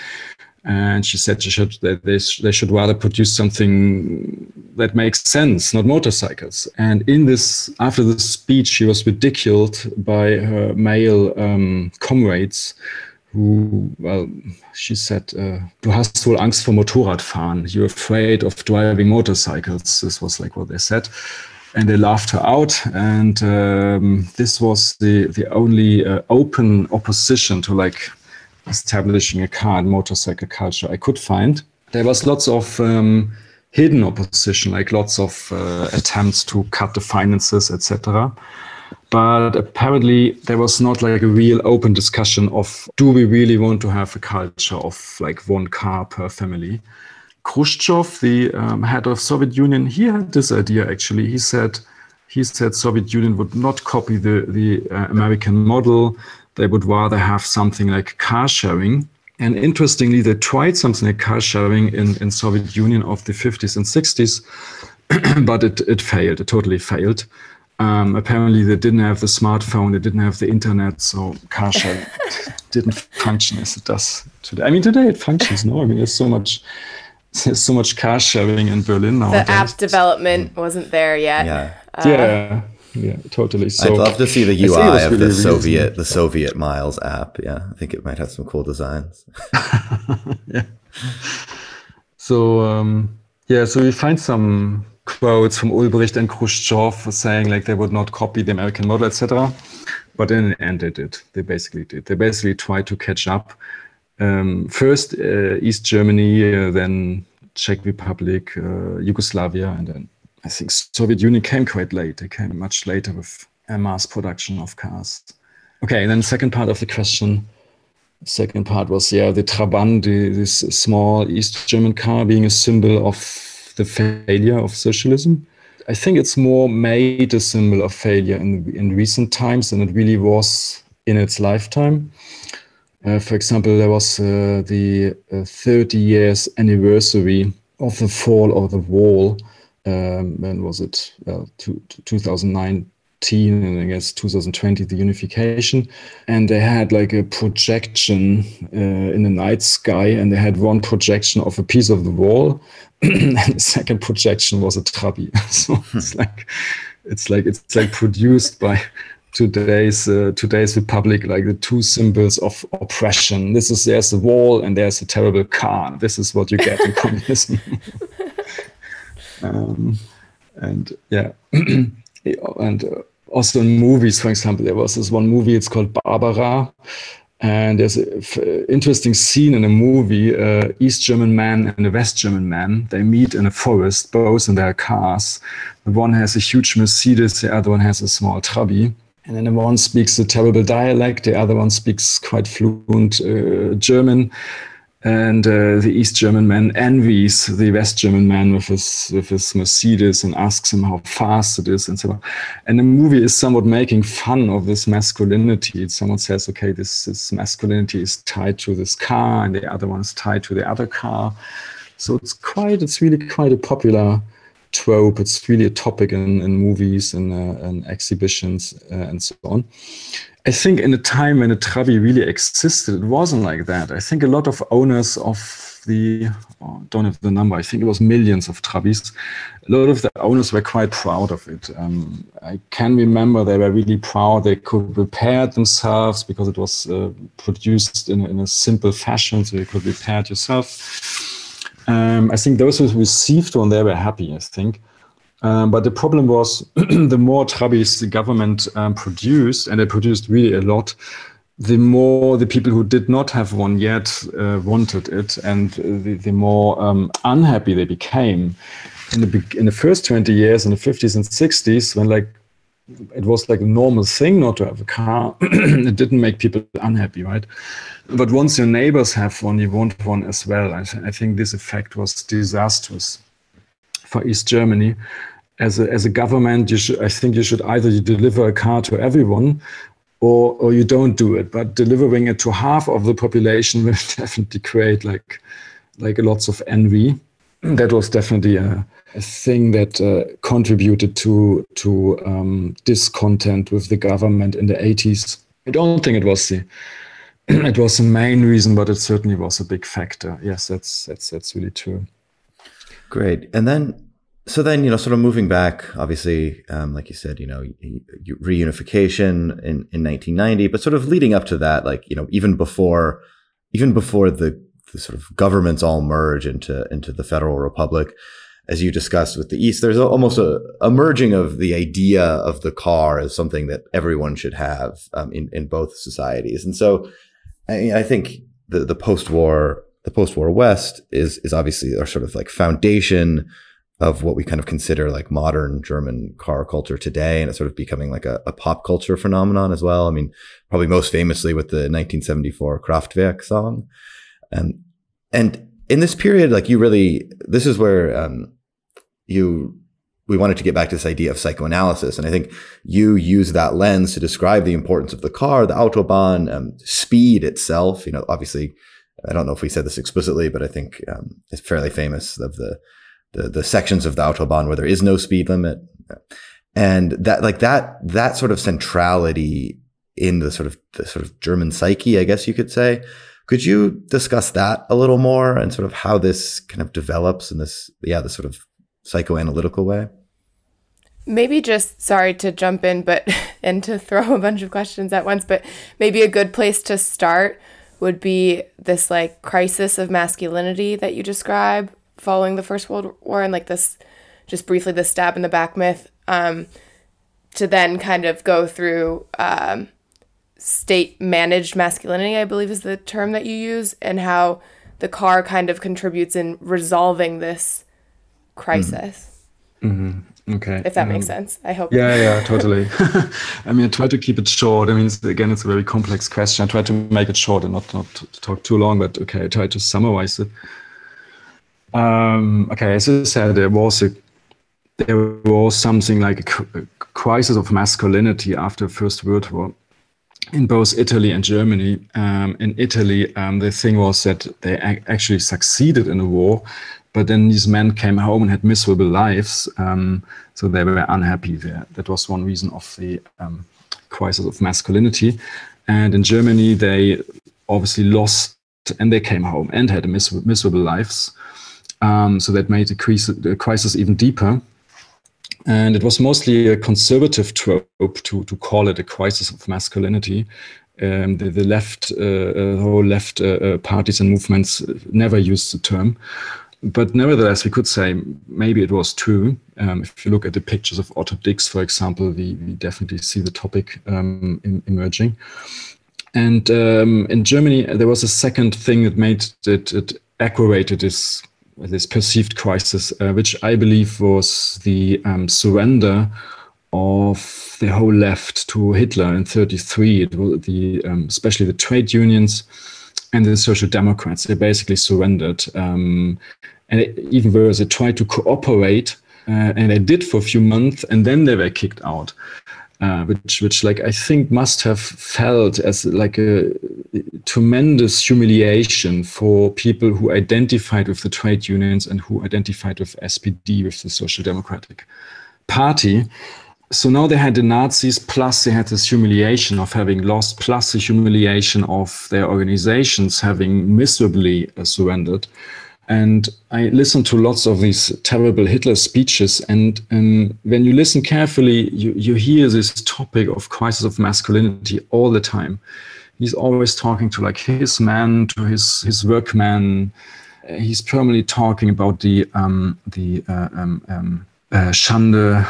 and she said she should that they, they should rather produce something that makes sense not motorcycles. And in this after the speech she was ridiculed by her male um, comrades who well she said uh, du hast wohl angst vor motorradfahren. You're afraid of driving motorcycles. This was like what they said. And they laughed her out. And um, this was the the only uh, open opposition to like establishing a car and motorcycle culture I could find. There was lots of um, hidden opposition, like lots of uh, attempts to cut the finances, etc. But apparently, there was not like a real open discussion of do we really want to have a culture of like one car per family? Khrushchev, the um, head of Soviet Union, he had this idea actually. He said he said Soviet Union would not copy the the uh, American model. They would rather have something like car sharing. And interestingly, they tried something like car sharing in, in Soviet Union of the 50s and 60s, but it, it failed. It totally failed. Um, apparently, they didn't have the smartphone, they didn't have the internet, so car sharing didn't function as it does today. I mean, today it functions. No, I mean, there's so much there's so much car sharing in Berlin now. The app development wasn't there yet. Yeah. Uh, yeah. Yeah, totally. So I'd love to see the UI of really the Soviet reasonable. the Soviet Miles app. Yeah, I think it might have some cool designs. yeah. So um, yeah, so we find some quotes from Ulbricht and Khrushchev saying like they would not copy the American model, etc. But in the end, they did. They basically did. They basically tried to catch up. Um, first, uh, East Germany, uh, then Czech Republic, uh, Yugoslavia, and then I think Soviet Union came quite late. They came much later with a mass production of cars. Okay, and then second part of the question. Second part was yeah, the Trabant, the, this small East German car, being a symbol of the failure of socialism. I think it's more made a symbol of failure in in recent times than it really was in its lifetime. Uh, for example, there was uh, the uh, 30 years anniversary of the fall of the wall. Um, when was it? To 2019 and I guess 2020, the unification. And they had like a projection uh, in the night sky, and they had one projection of a piece of the wall, and the second projection was a trabi. so it's like it's like it's like produced by today's uh, today's republic like the two symbols of oppression this is there's a wall and there's a terrible car this is what you get in communism um, and yeah and uh, also in movies for example there was this one movie it's called barbara and there's an interesting scene in a movie uh, east german man and a west german man. They meet in a forest both in their cars. The one has a huge mercedes the other one has a small trabi. And then the one speaks a terrible dialect, the other one speaks quite fluent uh, German. And uh, the East German man envies the West German man with his with his Mercedes and asks him how fast it is and so on. And the movie is somewhat making fun of this masculinity. Someone says, okay, this, this masculinity is tied to this car, and the other one is tied to the other car. So it's quite, it's really quite a popular trope. It's really a topic in, in movies and, uh, exhibitions uh, and so on. I think in a time when a Trabi really existed, it wasn't like that. I think a lot of owners of the, oh, don't have the number, I think it was millions of Trabis. A lot of the owners were quite proud of it. Um, I can remember they were really proud. They could repair it themselves because it was uh, produced in, in a simple fashion, so you could repair it yourself. Um, I think those who received one, they were happy, I think. Um, but the problem was the more Trabis the government um, produced, and they produced really a lot, the more the people who did not have one yet uh, wanted it, and the, the more um, unhappy they became. In the in the first twenty years, in the fifties and sixties, when like it was like a normal thing not to have a car, it didn't make people unhappy, right? But once your neighbors have one, you want one as well. I, th- I think this effect was disastrous for East Germany. As a, as a government, you should, I think you should either you deliver a car to everyone or or you don't do it. But delivering it to half of the population will definitely create like like lots of envy. That was definitely a, a thing that uh, contributed to to um, discontent with the government in the 80s. I don't think it was the it was the main reason, but it certainly was a big factor. Yes, that's that's that's really true. Great, and then so then you know sort of moving back obviously um, like you said you know reunification in, in 1990 but sort of leading up to that like you know even before even before the, the sort of governments all merge into into the federal republic as you discussed with the east there's almost a, a merging of the idea of the car as something that everyone should have um, in, in both societies. And so I, I think the, the post-war the post-war west is is obviously our sort of like foundation of what we kind of consider like modern German car culture today. And it's sort of becoming like a, a, pop culture phenomenon as well. I mean, probably most famously with the 1974 Kraftwerk song. Um, and in this period, like you really, this is where, um, you, we wanted to get back to this idea of psychoanalysis. And I think you use that lens to describe the importance of the car, the Autobahn, um, speed itself. You know, obviously, I don't know if we said this explicitly, but I think um, it's fairly famous of the the the sections of the autobahn where there is no speed limit, and that like that that sort of centrality in the sort of the sort of German psyche, I guess you could say. Could you discuss that a little more and sort of how this kind of develops in this yeah the sort of psychoanalytical way? Maybe just sorry to jump in, but and to throw a bunch of questions at once, but maybe a good place to start would be this like crisis of masculinity that you describe following the First World War and like this, just briefly, the stab in the back myth, um, to then kind of go through um, state managed masculinity, I believe is the term that you use, and how the car kind of contributes in resolving this crisis. Mm-hmm. Okay. If that um, makes sense, I hope. Yeah, yeah, totally. I mean, I try to keep it short. I mean, it's, again, it's a very complex question. I try to make it short and not not talk too long. But okay, I try to summarize it. Um, okay, as I said, there was a there was something like a, crisis of masculinity after the First World War in both Italy and Germany. Um, in Italy, um, the thing was that they actually succeeded in the war, but then these men came home and had miserable lives, um, so they were unhappy there. That was one reason of the um, crisis of masculinity. And in Germany, they obviously lost and they came home and had miserable lives. Um, so that made the, the crisis even deeper. And it was mostly a conservative trope to, to call it a crisis of masculinity. Um, the, the, left, uh, uh whole left uh, uh, parties and movements never used the term. But nevertheless, we could say maybe it was true. Um, if you look at the pictures of Otto Dix, for example, we, we definitely see the topic um, in, emerging. And um, in Germany, there was a second thing that made it, it aggravated this this perceived crisis, uh, which I believe was the um, surrender of the whole left to Hitler in 33. It was the, um, especially the trade unions and the social democrats, they basically surrendered. Um, and even worse, they tried to cooperate, uh, and they did for a few months, and then they were kicked out uh, which which like I think must have felt as like a tremendous humiliation for people who identified with the trade unions and who identified with SPD with the Social Democratic Party. So now they had the Nazis, plus they had this humiliation of having lost, plus the humiliation of their organizations having miserably uh, surrendered. And I listened to lots of these terrible Hitler speeches. And, and when you listen carefully, you, you hear this topic of crisis of masculinity all the time. He's always talking to like his man, to his, his workman. He's permanently talking about the, um, the uh, um, um, uh, Schande.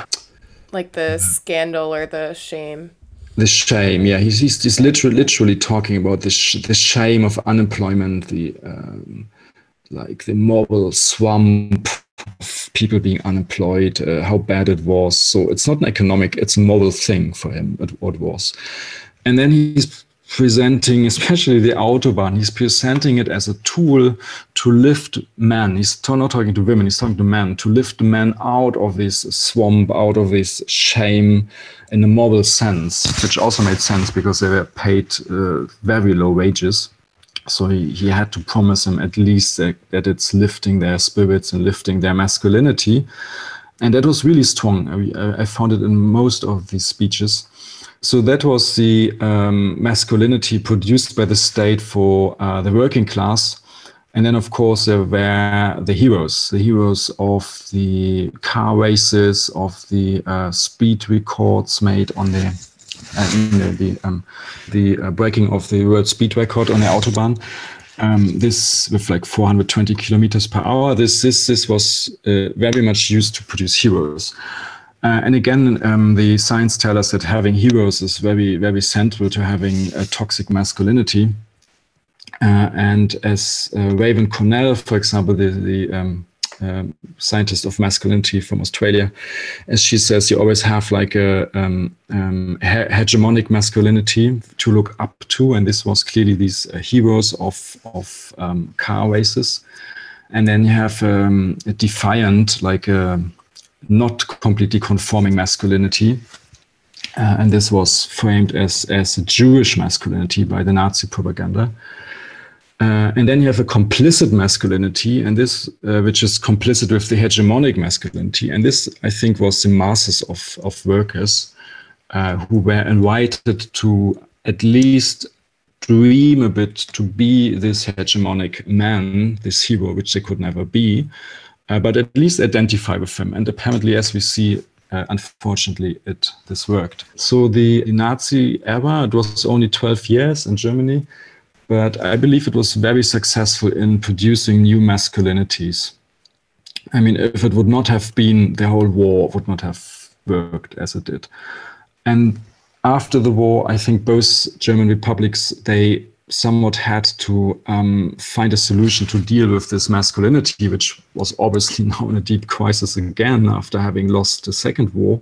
Like the scandal or the shame. the shame yeah. He's, he's, he's literally literally talking about the, sh- the shame of unemployment the um, like the moral swamp of people being unemployed uh, how bad it was. So it's not an economic it's a moral thing for him what it was. And then he's presenting, especially the Autobahn, he's presenting it as a tool to lift men. He's not talking to women, he's talking to men, to lift men out of this swamp, out of this shame in a moral sense, which also made sense because they were paid uh, very low wages. So he, he had to promise them at least that, that it's lifting their spirits and lifting their masculinity. And that was really strong. I, I found it in most of these speeches. So that was the um, masculinity produced by the state for uh, the working class. And then, of course, there were the heroes, the heroes of the car races, of the uh, speed records made on the uh, the the, um, the uh, breaking of the world speed record on the autobahn. Um, this with like 420 kilometers per hour. This this this was uh, very much used to produce heroes. Uh, and again, um, the science tell us that having heroes is very, very central to having a toxic masculinity. Uh, and as uh, Raewyn Connell, for example, the, the um, uh, scientist of masculinity from Australia, as she says, you always have like a um, um, he hegemonic masculinity to look up to, and this was clearly these uh, heroes of of um, car races, and then you have um, a defiant, like a not completely conforming masculinity. Uh, and this was framed as, as a Jewish masculinity by the Nazi propaganda. Uh, and then you have a complicit masculinity, and this, uh, which is complicit with the hegemonic masculinity. And this, I think, was the masses of, of workers uh, who were invited to at least dream a bit to be this hegemonic man, this hero, which they could never be uh, but at least identify with him. And apparently, as we see, uh, unfortunately, it this worked. So the, the Nazi era, it was only 12 years in Germany, but I believe it was very successful in producing new masculinities. I mean, if it would not have been, the whole war would not have worked as it did. And after the war, I think both German republics they somewhat had to um, find a solution to deal with this masculinity, which was obviously now in a deep crisis again after having lost the Second War.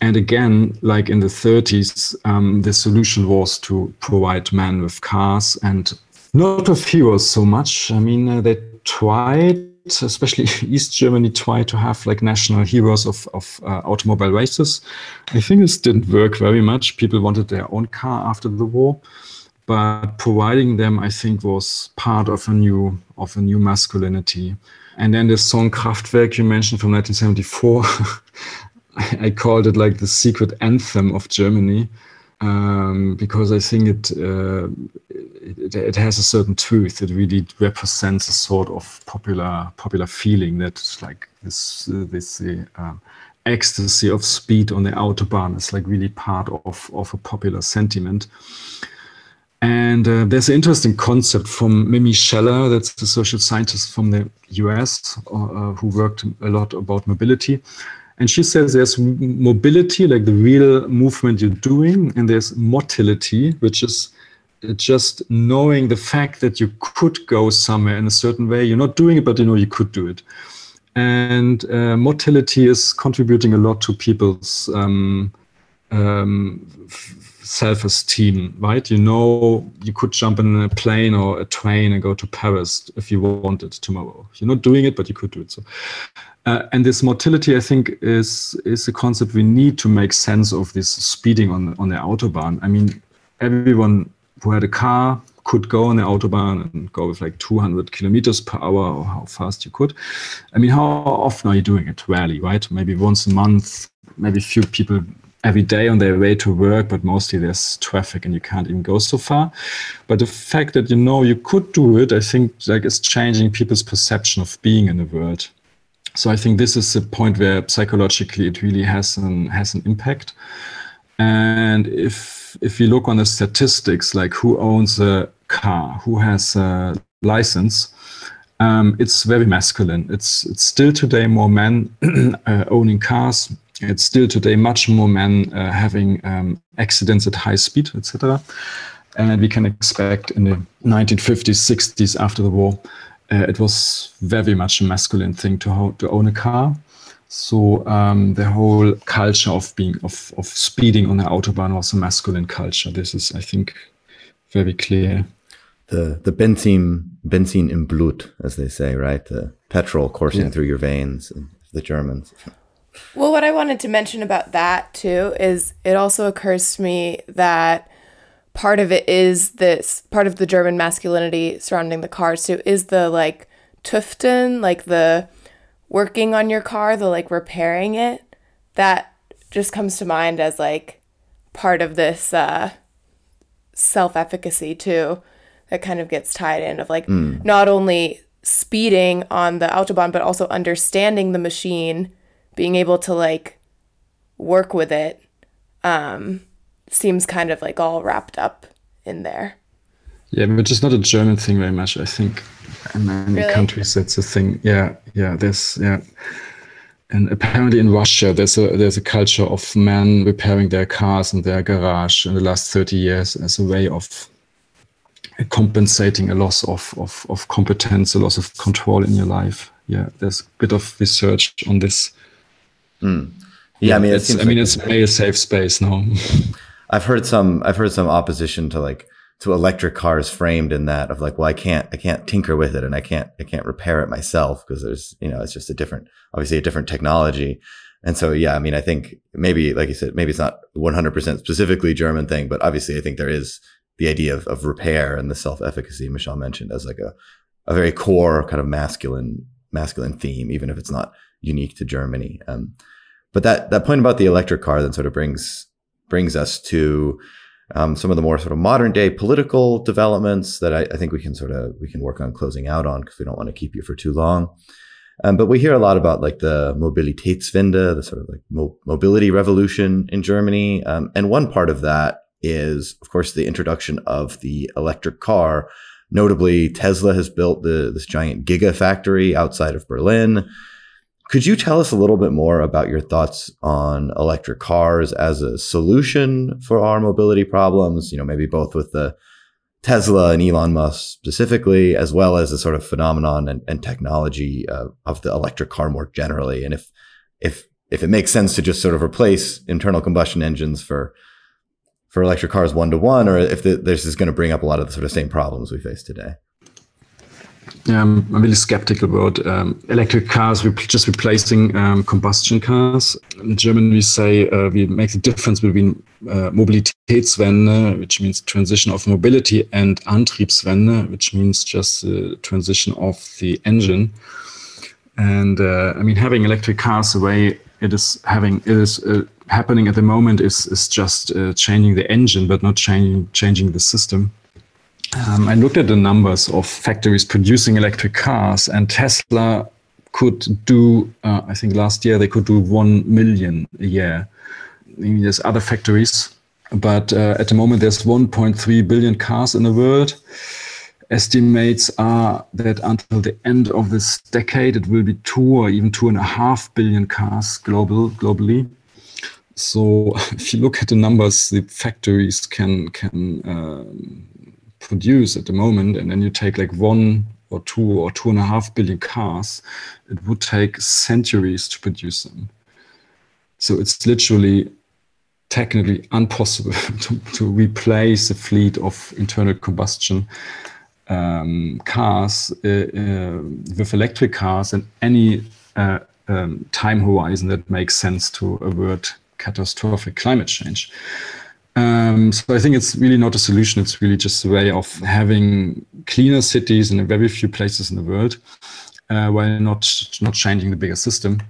And again, like in the 30s, um, the solution was to provide men with cars and not with heroes so much. I mean, uh, they tried, especially East Germany, tried to have like national heroes of, of uh, automobile races. I think this didn't work very much. People wanted their own car after the war but providing them, I think, was part of a new of a new masculinity. And then the song Kraftwerk you mentioned from 1974, I called it like the secret anthem of Germany um, because I think it, uh, it, it has a certain truth. It really represents a sort of popular popular feeling that like this this uh, ecstasy of speed on the autobahn is like really part of of a popular sentiment. And uh, there's an interesting concept from Mimi Sheller, that's the social scientist from the US uh, uh, who worked a lot about mobility. And she says there's mobility, like the real movement you're doing, and there's motility, which is just knowing the fact that you could go somewhere in a certain way. You're not doing it, but you know you could do it. And uh, motility is contributing a lot to people's um, um, self-esteem, right? You know, you could jump in a plane or a train and go to Paris if you wanted tomorrow. You're not doing it, but you could do it. So, uh, and this motility, I think, is is a concept we need to make sense of this speeding on on the autobahn. I mean, everyone who had a car could go on the autobahn and go with like 200 kilometers per hour or how fast you could. I mean, how often are you doing it? Rarely, right? Maybe once a month. Maybe few people every day on their way to work, but mostly there's traffic and you can't even go so far. But the fact that you know you could do it, I think like it's changing people's perception of being in the world. So I think this is the point where psychologically it really has an has an impact. And if if you look on the statistics, like who owns a car, who has a license, um, it's very masculine. It's it's still today more men uh, owning cars it's still today much more men uh, having um, accidents at high speed, etc. And we can expect in the 1950s, 60s after the war, uh, it was very much a masculine thing to, ho- to own a car. So um, the whole culture of being of, of speeding on the autobahn was a masculine culture. This is, I think, very clear. The the Benzin Benzin im Blut, as they say, right? The petrol coursing yeah. through your veins. The Germans. Well, what I wanted to mention about that too is it also occurs to me that part of it is this part of the German masculinity surrounding the car too is the like tuften, like the working on your car, the like repairing it. That just comes to mind as like part of this uh, self efficacy too, that kind of gets tied in of like mm. not only speeding on the autobahn, but also understanding the machine, being able to like work with it. Um, seems kind of like all wrapped up in there. Yeah, but it's not a German thing very much. I think in many really? countries that's a thing. Yeah, yeah. There's yeah, and apparently in Russia there's a there's a culture of men repairing their cars in their garage in the last thirty years as a way of compensating a loss of, of, of competence, a loss of control in your life. Yeah, there's a bit of research on this. Mm. Yeah, yeah, I mean, it's, I mean, it's male safe space now. I've heard some, I've heard some opposition to like to electric cars framed in that of like, well, I can't, I can't tinker with it, and I can't, I can't repair it myself because there's, you know, it's just a different, obviously a different technology. And so, yeah, I mean, I think maybe, like you said, maybe it's not 100% specifically German thing, but obviously I think there is the idea of, of repair and the self-efficacy Michelle mentioned as like a, a very core kind of masculine masculine theme, even if it's not unique to Germany. Um, but that that point about the electric car then sort of brings brings us to um, some of the more sort of modern day political developments that I, I, think we can sort of we can work on closing out on because we don't want to keep you for too long. Um, but we hear a lot about like the Mobilitätswende, the sort of like mo- mobility revolution in Germany, um, and one part of that is, of course, the introduction of the electric car. Notably, Tesla has built the, this giant gigafactory outside of Berlin. Could you tell us a little bit more about your thoughts on electric cars as a solution for our mobility problems? You know, maybe both with the Tesla and Elon Musk specifically, as well as the sort of phenomenon and, and technology uh, of the electric car more generally, and if if if it makes sense to just sort of replace internal combustion engines for for electric cars one to one, or if the, this is going to bring up a lot of the sort of same problems we face today. Yeah, I'm, I'm really skeptical about um, electric cars just replacing um, combustion cars. In German, we say uh, we make the difference between uh, Mobilitätswende, which means transition of mobility, and Antriebswende, which means just the transition of the engine. And uh, I mean, having electric cars the way it is having it is uh, happening at the moment is is just uh, changing the engine, but not changing changing the system. Um, I looked at the numbers of factories producing electric cars, and Tesla could do. Uh, I think last year they could do one million a year. I mean, there's other factories, but uh, at the moment there's 1.3 billion cars in the world. Estimates are that until the end of this decade, it will be two or even two and a half billion cars global globally. So if you look at the numbers the factories can can um, produce at the moment, and then you take like one or two or two and a half billion cars, it would take centuries to produce them. So it's literally technically impossible to, to replace a fleet of internal combustion um, cars uh, uh, with electric cars in any uh, um, time horizon that makes sense to avert catastrophic climate change. Um, so I think it's really not a solution. It's really just a way of having cleaner cities in very few places in the world, uh, while not not changing the bigger system.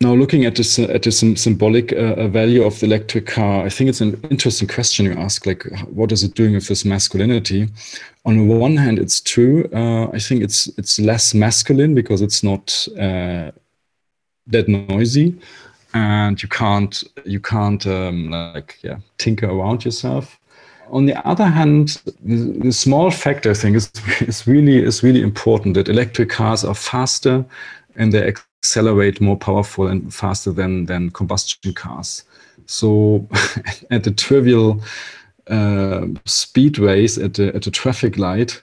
Now, looking at this at the symbolic uh, value of the electric car, I think it's an interesting question you ask. Like, what is it doing with this masculinity? On the one hand, it's true. Uh, I think it's it's less masculine because it's not uh, that noisy and you can't you can't um, like yeah tinker around yourself on the other hand the, small factor thing is, is really is really important that electric cars are faster and they accelerate more powerful and faster than than combustion cars. So at the trivial uh, speed race at the at the traffic light,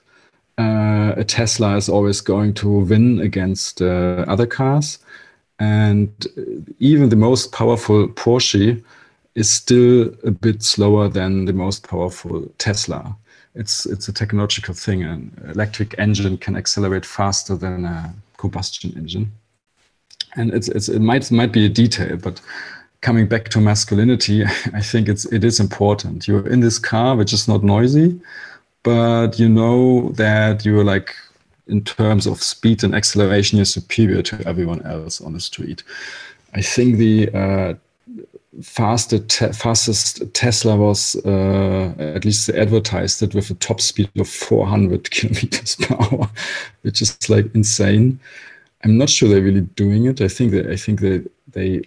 uh, a Tesla is always going to win against uh, other cars, and uh, even the most powerful Porsche is still a bit slower than the most powerful Tesla. It's it's a technological thing. An electric engine can accelerate faster than a combustion engine, and it's, it's it might might be a detail, but coming back to masculinity, I think it's it is important. You're in this car, which is not noisy, but you know that you're like in terms of speed and acceleration, you're superior to everyone else on the street. I think the uh, fastest, te fastest Tesla was uh, at least advertised it with a top speed of 400 kilometers per hour, which is like insane. I'm not sure they're really doing it. I think that I think that they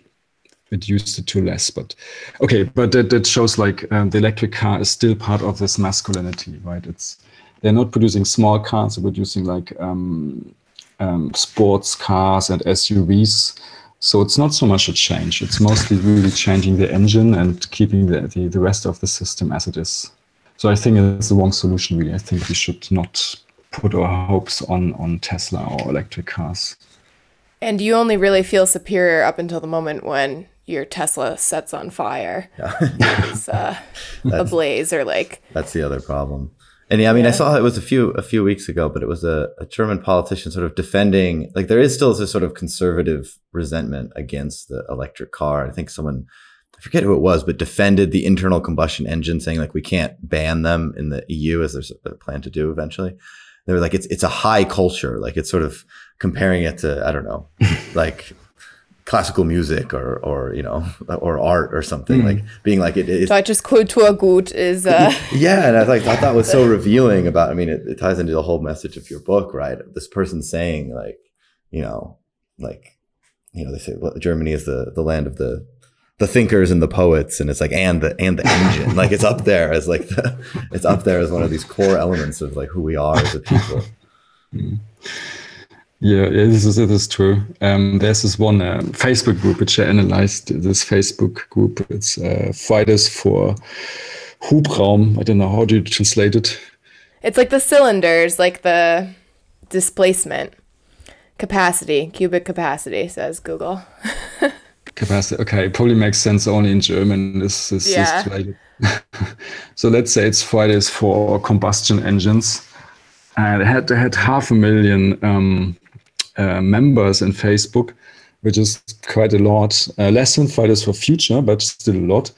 reduced it to less, but okay. But that, that shows like um, the electric car is still part of this masculinity, right? It's they're not producing small cars; they're producing like um, um, sports cars and SUVs so it's not so much a change. It's mostly really changing the engine and keeping the, the, the rest of the system as it is. So I think it's the wrong solution, really. I think we should not put our hopes on, on Tesla or electric cars. And you only really feel superior up until the moment when your Tesla sets on fire. Yeah. it's uh, ablaze or like. That's the other problem. And yeah, I mean, yeah. I saw it was a few a few weeks ago, but it was a, a German politician sort of defending like there is still this sort of conservative resentment against the electric car. I think someone I forget who it was, but defended the internal combustion engine, saying like we can't ban them in the EU as there's a plan to do eventually. They were like it's it's a high culture, like it's sort of comparing it to I don't know, like classical music or or you know or art or something mm. like being like it is Deutsches Kulturgut is uh yeah and I like I thought that was so revealing about I mean it, it, ties into the whole message of your book right this person saying like you know like you know they say well, Germany is the the land of the the thinkers and the poets and it's like and the and the engine like it's up there as like the, it's up there as one of these core elements of like who we are as a people mm. Yeah, yeah, this is it is true. Um, there's this one uh, Facebook group which I analyzed. This Facebook group, it's uh, Fridays for Hubraum. I don't know how do you translate it. It's like the cylinders, like the displacement capacity, cubic capacity, says Google. capacity. Okay, it probably makes sense only in German. This is yeah. so let's say it's Fridays for combustion engines. And they had they had half a million um, uh, members in Facebook, which is quite a lot. Uh, less than Fridays for Future, but still a lot.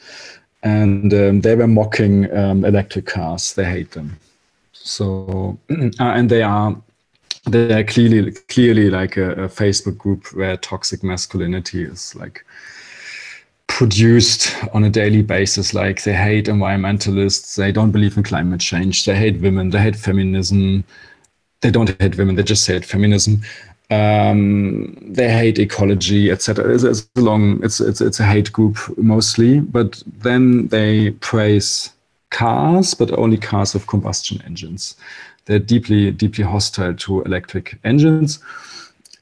And um, they were mocking um, electric cars. They hate them. So, uh, and they are they are clearly clearly like a, a, Facebook group where toxic masculinity is like produced on a daily basis. Like they hate environmentalists, they don't believe in climate change, they hate women, they hate feminism. They don't hate women, they just hate feminism um, they hate ecology, etc. It's, it's a long, it's it's it's a hate group mostly, but then they praise cars, but only cars with combustion engines. They're deeply deeply hostile to electric engines.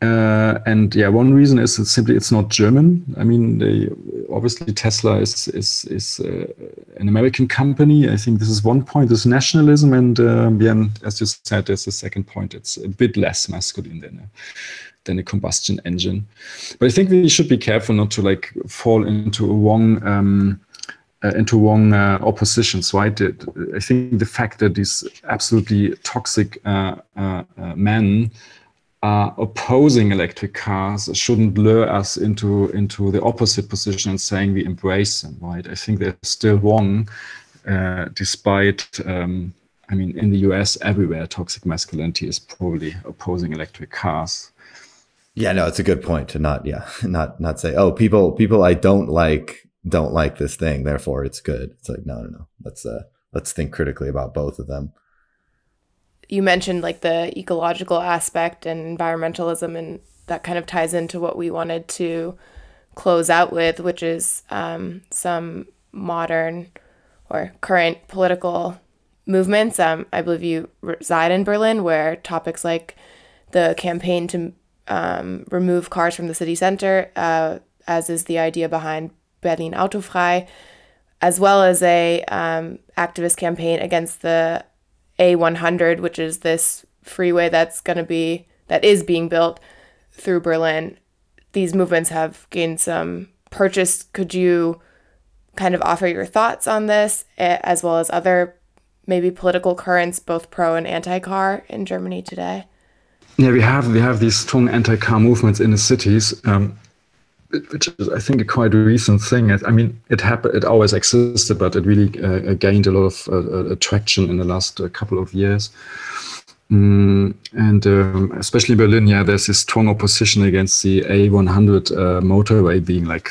Uh, and yeah, one reason is simply it's not German. I mean, they, obviously Tesla is is is uh, an American company. I think this is one point. This nationalism, and um, yeah, as you said, there's a second point. It's a bit less masculine than a than a combustion engine. But I think we should be careful not to like fall into a wrong. Um, uh, into wrong uh, oppositions, right? I think the fact that these absolutely toxic uh, uh, uh men are opposing electric cars shouldn't lure us into into the opposite position and saying we embrace them right? I think they're still wrong uh, despite um, i mean in the us everywhere toxic masculinity is probably opposing electric cars. Yeah no it's a good point to not yeah not not say oh people people i don't like don't like this thing therefore it's good. It's like no no no. Let's uh let's think critically about both of them you mentioned like the ecological aspect and environmentalism, and that kind of ties into what we wanted to close out with, which is um, some modern or current political movements. Um, I believe you reside in Berlin, where topics like the campaign to um, remove cars from the city center, uh, as is the idea behind Berlin Autofrei, as well as a um, activist campaign against the A100, which is this freeway that's going to be that is being built through Berlin. These movements have gained some purchase. Could you kind of offer your thoughts on this, as well as other maybe political currents, both pro and anti-car in Germany today? Yeah, we have we have these strong anti-car movements in the cities, um, which is I think a quite recent thing. I mean, it happened, it always existed, but it really uh, gained a lot of uh, traction in the last uh, couple of years. Mm, and um, especially Berlin, yeah, there's this strong opposition against the A100 uh, motorway being like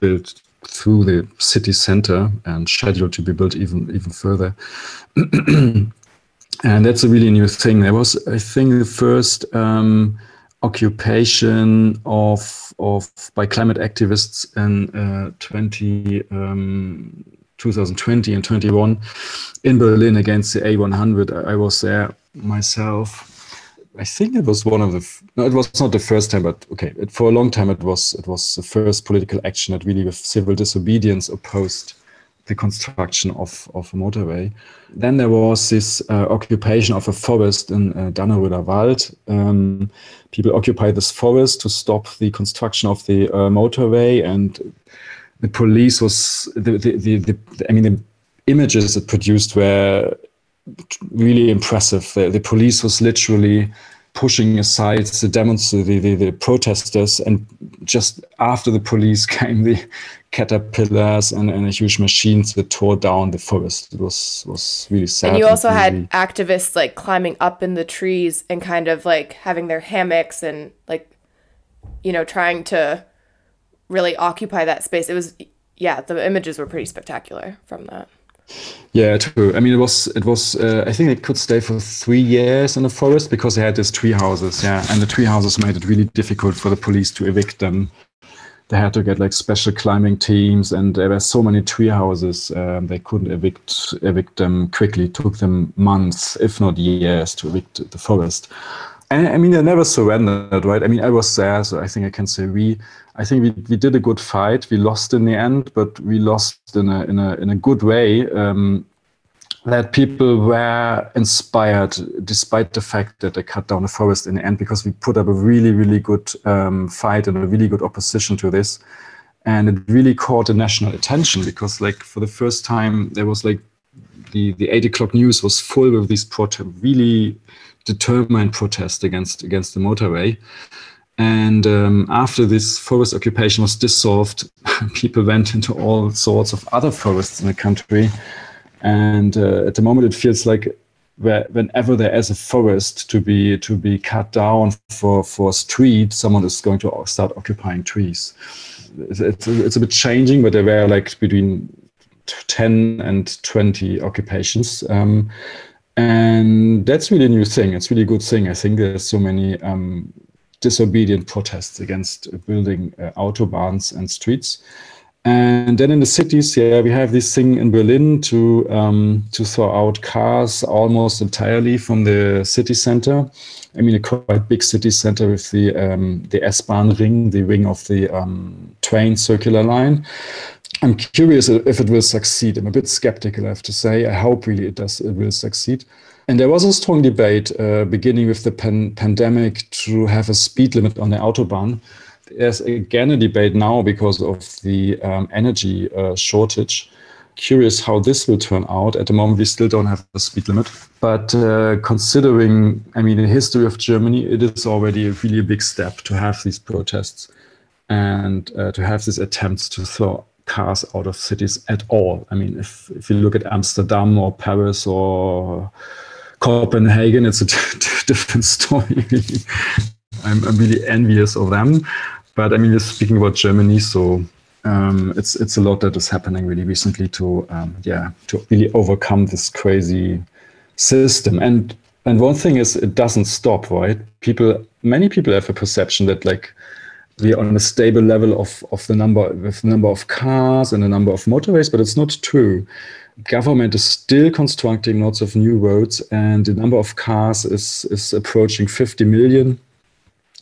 built through the city center and scheduled to be built even even further. and that's a really new thing. There was, I think, the first um, occupation of of by climate activists in uh, 20, um, 2020 and 21 in Berlin against the A100. I, was there myself. I think it was one of the. No, it was not the first time, but okay. It, for a long time, it was it was the first political action that really, with civil disobedience, opposed the construction of, of a motorway. Then there was this uh, occupation of a forest in uh, Dannenröder Wald. Um, people occupied this forest to stop the construction of the uh, motorway, and the police was the, the, the, the I mean the images it produced were really impressive. The, the police was literally pushing aside the demonstrators, the, the, protesters, and just after the police came the caterpillars and, and huge machines that tore down the forest. It was was really sad. And you also had activists like climbing up in the trees and kind of like having their hammocks and like, you know, trying to really occupy that space. It was, yeah, the images were pretty spectacular from that. Yeah, true. I mean, it was it was. Uh, I think they could stay for three years in the forest because they had these tree houses. Yeah, and the tree houses made it really difficult for the police to evict them. They had to get like special climbing teams, and there were so many tree houses. Um, they couldn't evict evict them quickly. It took them months, if not years, to evict the forest. And I mean, they never surrendered, right? I mean, I was there, so I think I can say we I think we, we did a good fight. We lost in the end, but we lost in a in a in a good way. Um, that people were inspired, despite the fact that they cut down the forest in the end, because we put up a really really good um, fight and a really good opposition to this, and it really caught the national attention because like for the first time there was like the the eight o'clock news was full with these protest, really determined protest against against the motorway and um, after this forest occupation was dissolved, people went into all sorts of other forests in the country. And uh, at the moment, it feels like where, whenever there is a forest to be to be cut down for for a street, someone is going to start occupying trees. It's, it's, it's a bit changing, but there were like between 10 and 20 occupations. Um, and that's really a new thing. It's really a good thing. I think there's so many um, disobedient protests against building uh, autobahns and streets. And then in the cities, yeah, we have this thing in Berlin to um, to throw out cars almost entirely from the city center. I mean, a quite big city center with the um, the S-Bahn ring, the ring of the um, train circular line. I'm curious if it will succeed. I'm a bit skeptical, I have to say. I hope really it does. It will succeed. And there was a strong debate uh, beginning with the pan pandemic to have a speed limit on the Autobahn. There's again a debate now because of the um, energy uh, shortage. Curious how this will turn out. At the moment, we still don't have a speed limit. But uh, considering, I mean, the history of Germany, it is already a really big step to have these protests and uh, to have these attempts to throw cars out of cities at all. I mean, if, if you look at Amsterdam or Paris or Copenhagen, it's a different story. I'm, I'm, really envious of them. But I mean, we're speaking about Germany, so um, it's it's a lot that is happening really recently to um, yeah to really overcome this crazy system. And and one thing is, it doesn't stop, right? People, many people have a perception that like we are on a stable level of of the number with the number of cars and the number of motorways, but it's not true government is still constructing lots of new roads, and the number of cars is is approaching 50 million.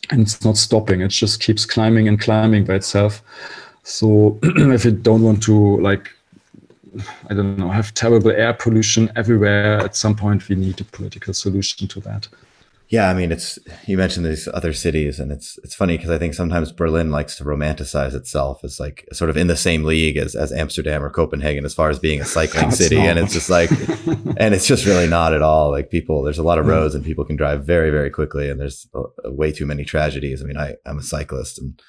and it's not stopping. It just keeps climbing and climbing by itself. So if you don't want to like I don't know, have terrible air pollution everywhere. At some point, we need a political solution to that. Yeah, I mean, it's you mentioned these other cities, and it's it's funny because I think sometimes Berlin likes to romanticize itself as like sort of in the same league as, as Amsterdam or Copenhagen as far as being a cycling city, and it's just like, and it's just really not at all. Like people, there's a lot of roads, and people can drive very very quickly, and there's a, way too many tragedies. I mean, I I'm a cyclist and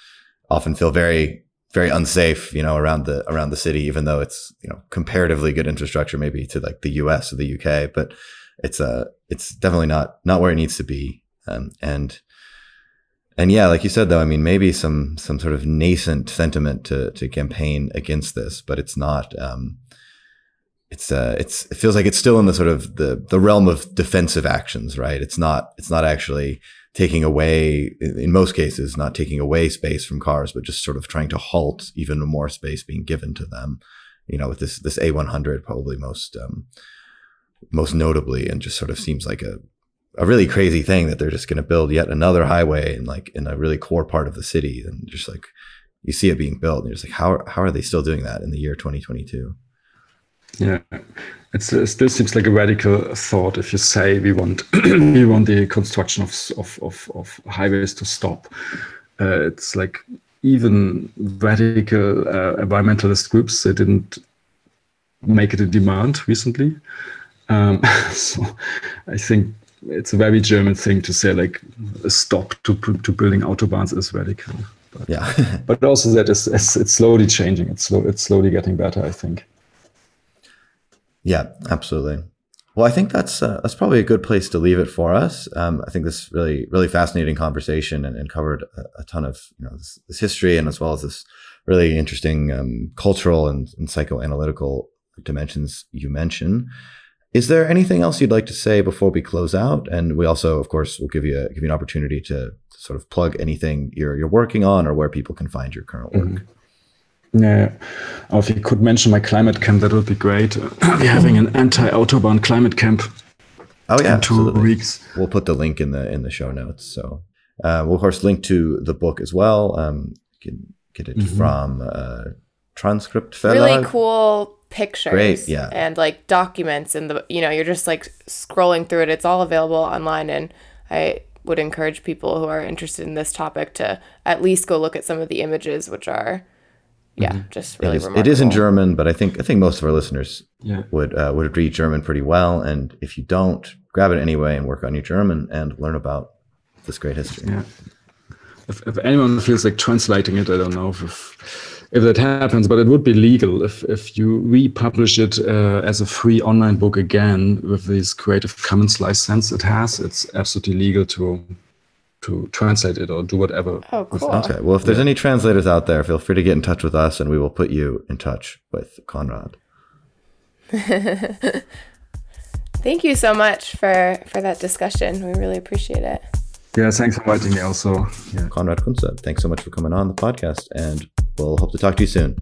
often feel very very unsafe, you know, around the around the city, even though it's you know comparatively good infrastructure, maybe to like the U.S. or the U.K. But it's a it's definitely not not where it needs to be. Um, and and yeah, like you said though, I mean, maybe some some sort of nascent sentiment to to campaign against this, but it's not. Um, it's uh, it's it feels like it's still in the sort of the the realm of defensive actions, right? It's not it's not actually taking away, in most cases, not taking away space from cars, but just sort of trying to halt even more space being given to them. You know, with this this A100 probably most um, most notably, and just sort of seems like a a really crazy thing that they're just going to build yet another highway in like in a really core part of the city, and just like you see it being built, and you're just like, how how are they still doing that in the year 2022? Yeah, it's, it still seems like a radical thought if you say we want we want the construction of of of, of highways to stop. Uh, it's like even radical uh, environmentalist groups they didn't make it a demand recently. Um, so I think it's a very German thing to say like a stop to to building autobahns is radical. But, yeah, but also that is it's, it's slowly changing. It's slow. It's slowly getting better. I think. Yeah, absolutely. Well, I think that's uh, that's probably a good place to leave it for us. Um, I think this really really fascinating conversation and, and covered a, a, ton of you know this, this, history and as well as this really interesting um, cultural and, and, psychoanalytical dimensions you mentioned. Is there anything else you'd like to say before we close out? And we also, of course, will give you a, give you an opportunity to sort of plug anything you're you're working on or where people can find your current work. Mm-hmm. Yeah, or if you could mention my climate camp, that would be great. We're having an anti-autobahn climate camp. Oh yeah, in two absolutely. weeks. We'll put the link in the in the show notes. So uh, we'll of course link to the book as well. Um, you can get it mm-hmm. from uh, Transcript Verlag. Really cool pictures. Great, yeah, and like documents, and the you know you're just like scrolling through it. It's all available online, and I would encourage people who are interested in this topic to at least go look at some of the images, which are yeah, mm-hmm. just really it is, remarkable. It is in German, but I think I think most of our listeners yeah. would uh, would read German pretty well. And if you don't, grab it anyway and work on your German and learn about this great history. Yeah. If, if anyone feels like translating it, I don't know if if that happens, but it would be legal if if you republish it uh, as a free online book again with this Creative Commons license it has. It's absolutely legal to to translate it or do whatever. Oh, cool. Okay. Well, if there's any translators out there, feel free to get in touch with us and we will put you in touch with Conrad. Thank you so much for, for that discussion. We really appreciate it. Yeah, thanks for inviting me also. Yeah. Conrad Kunze, thanks so much for coming on the podcast and we'll hope to talk to you soon.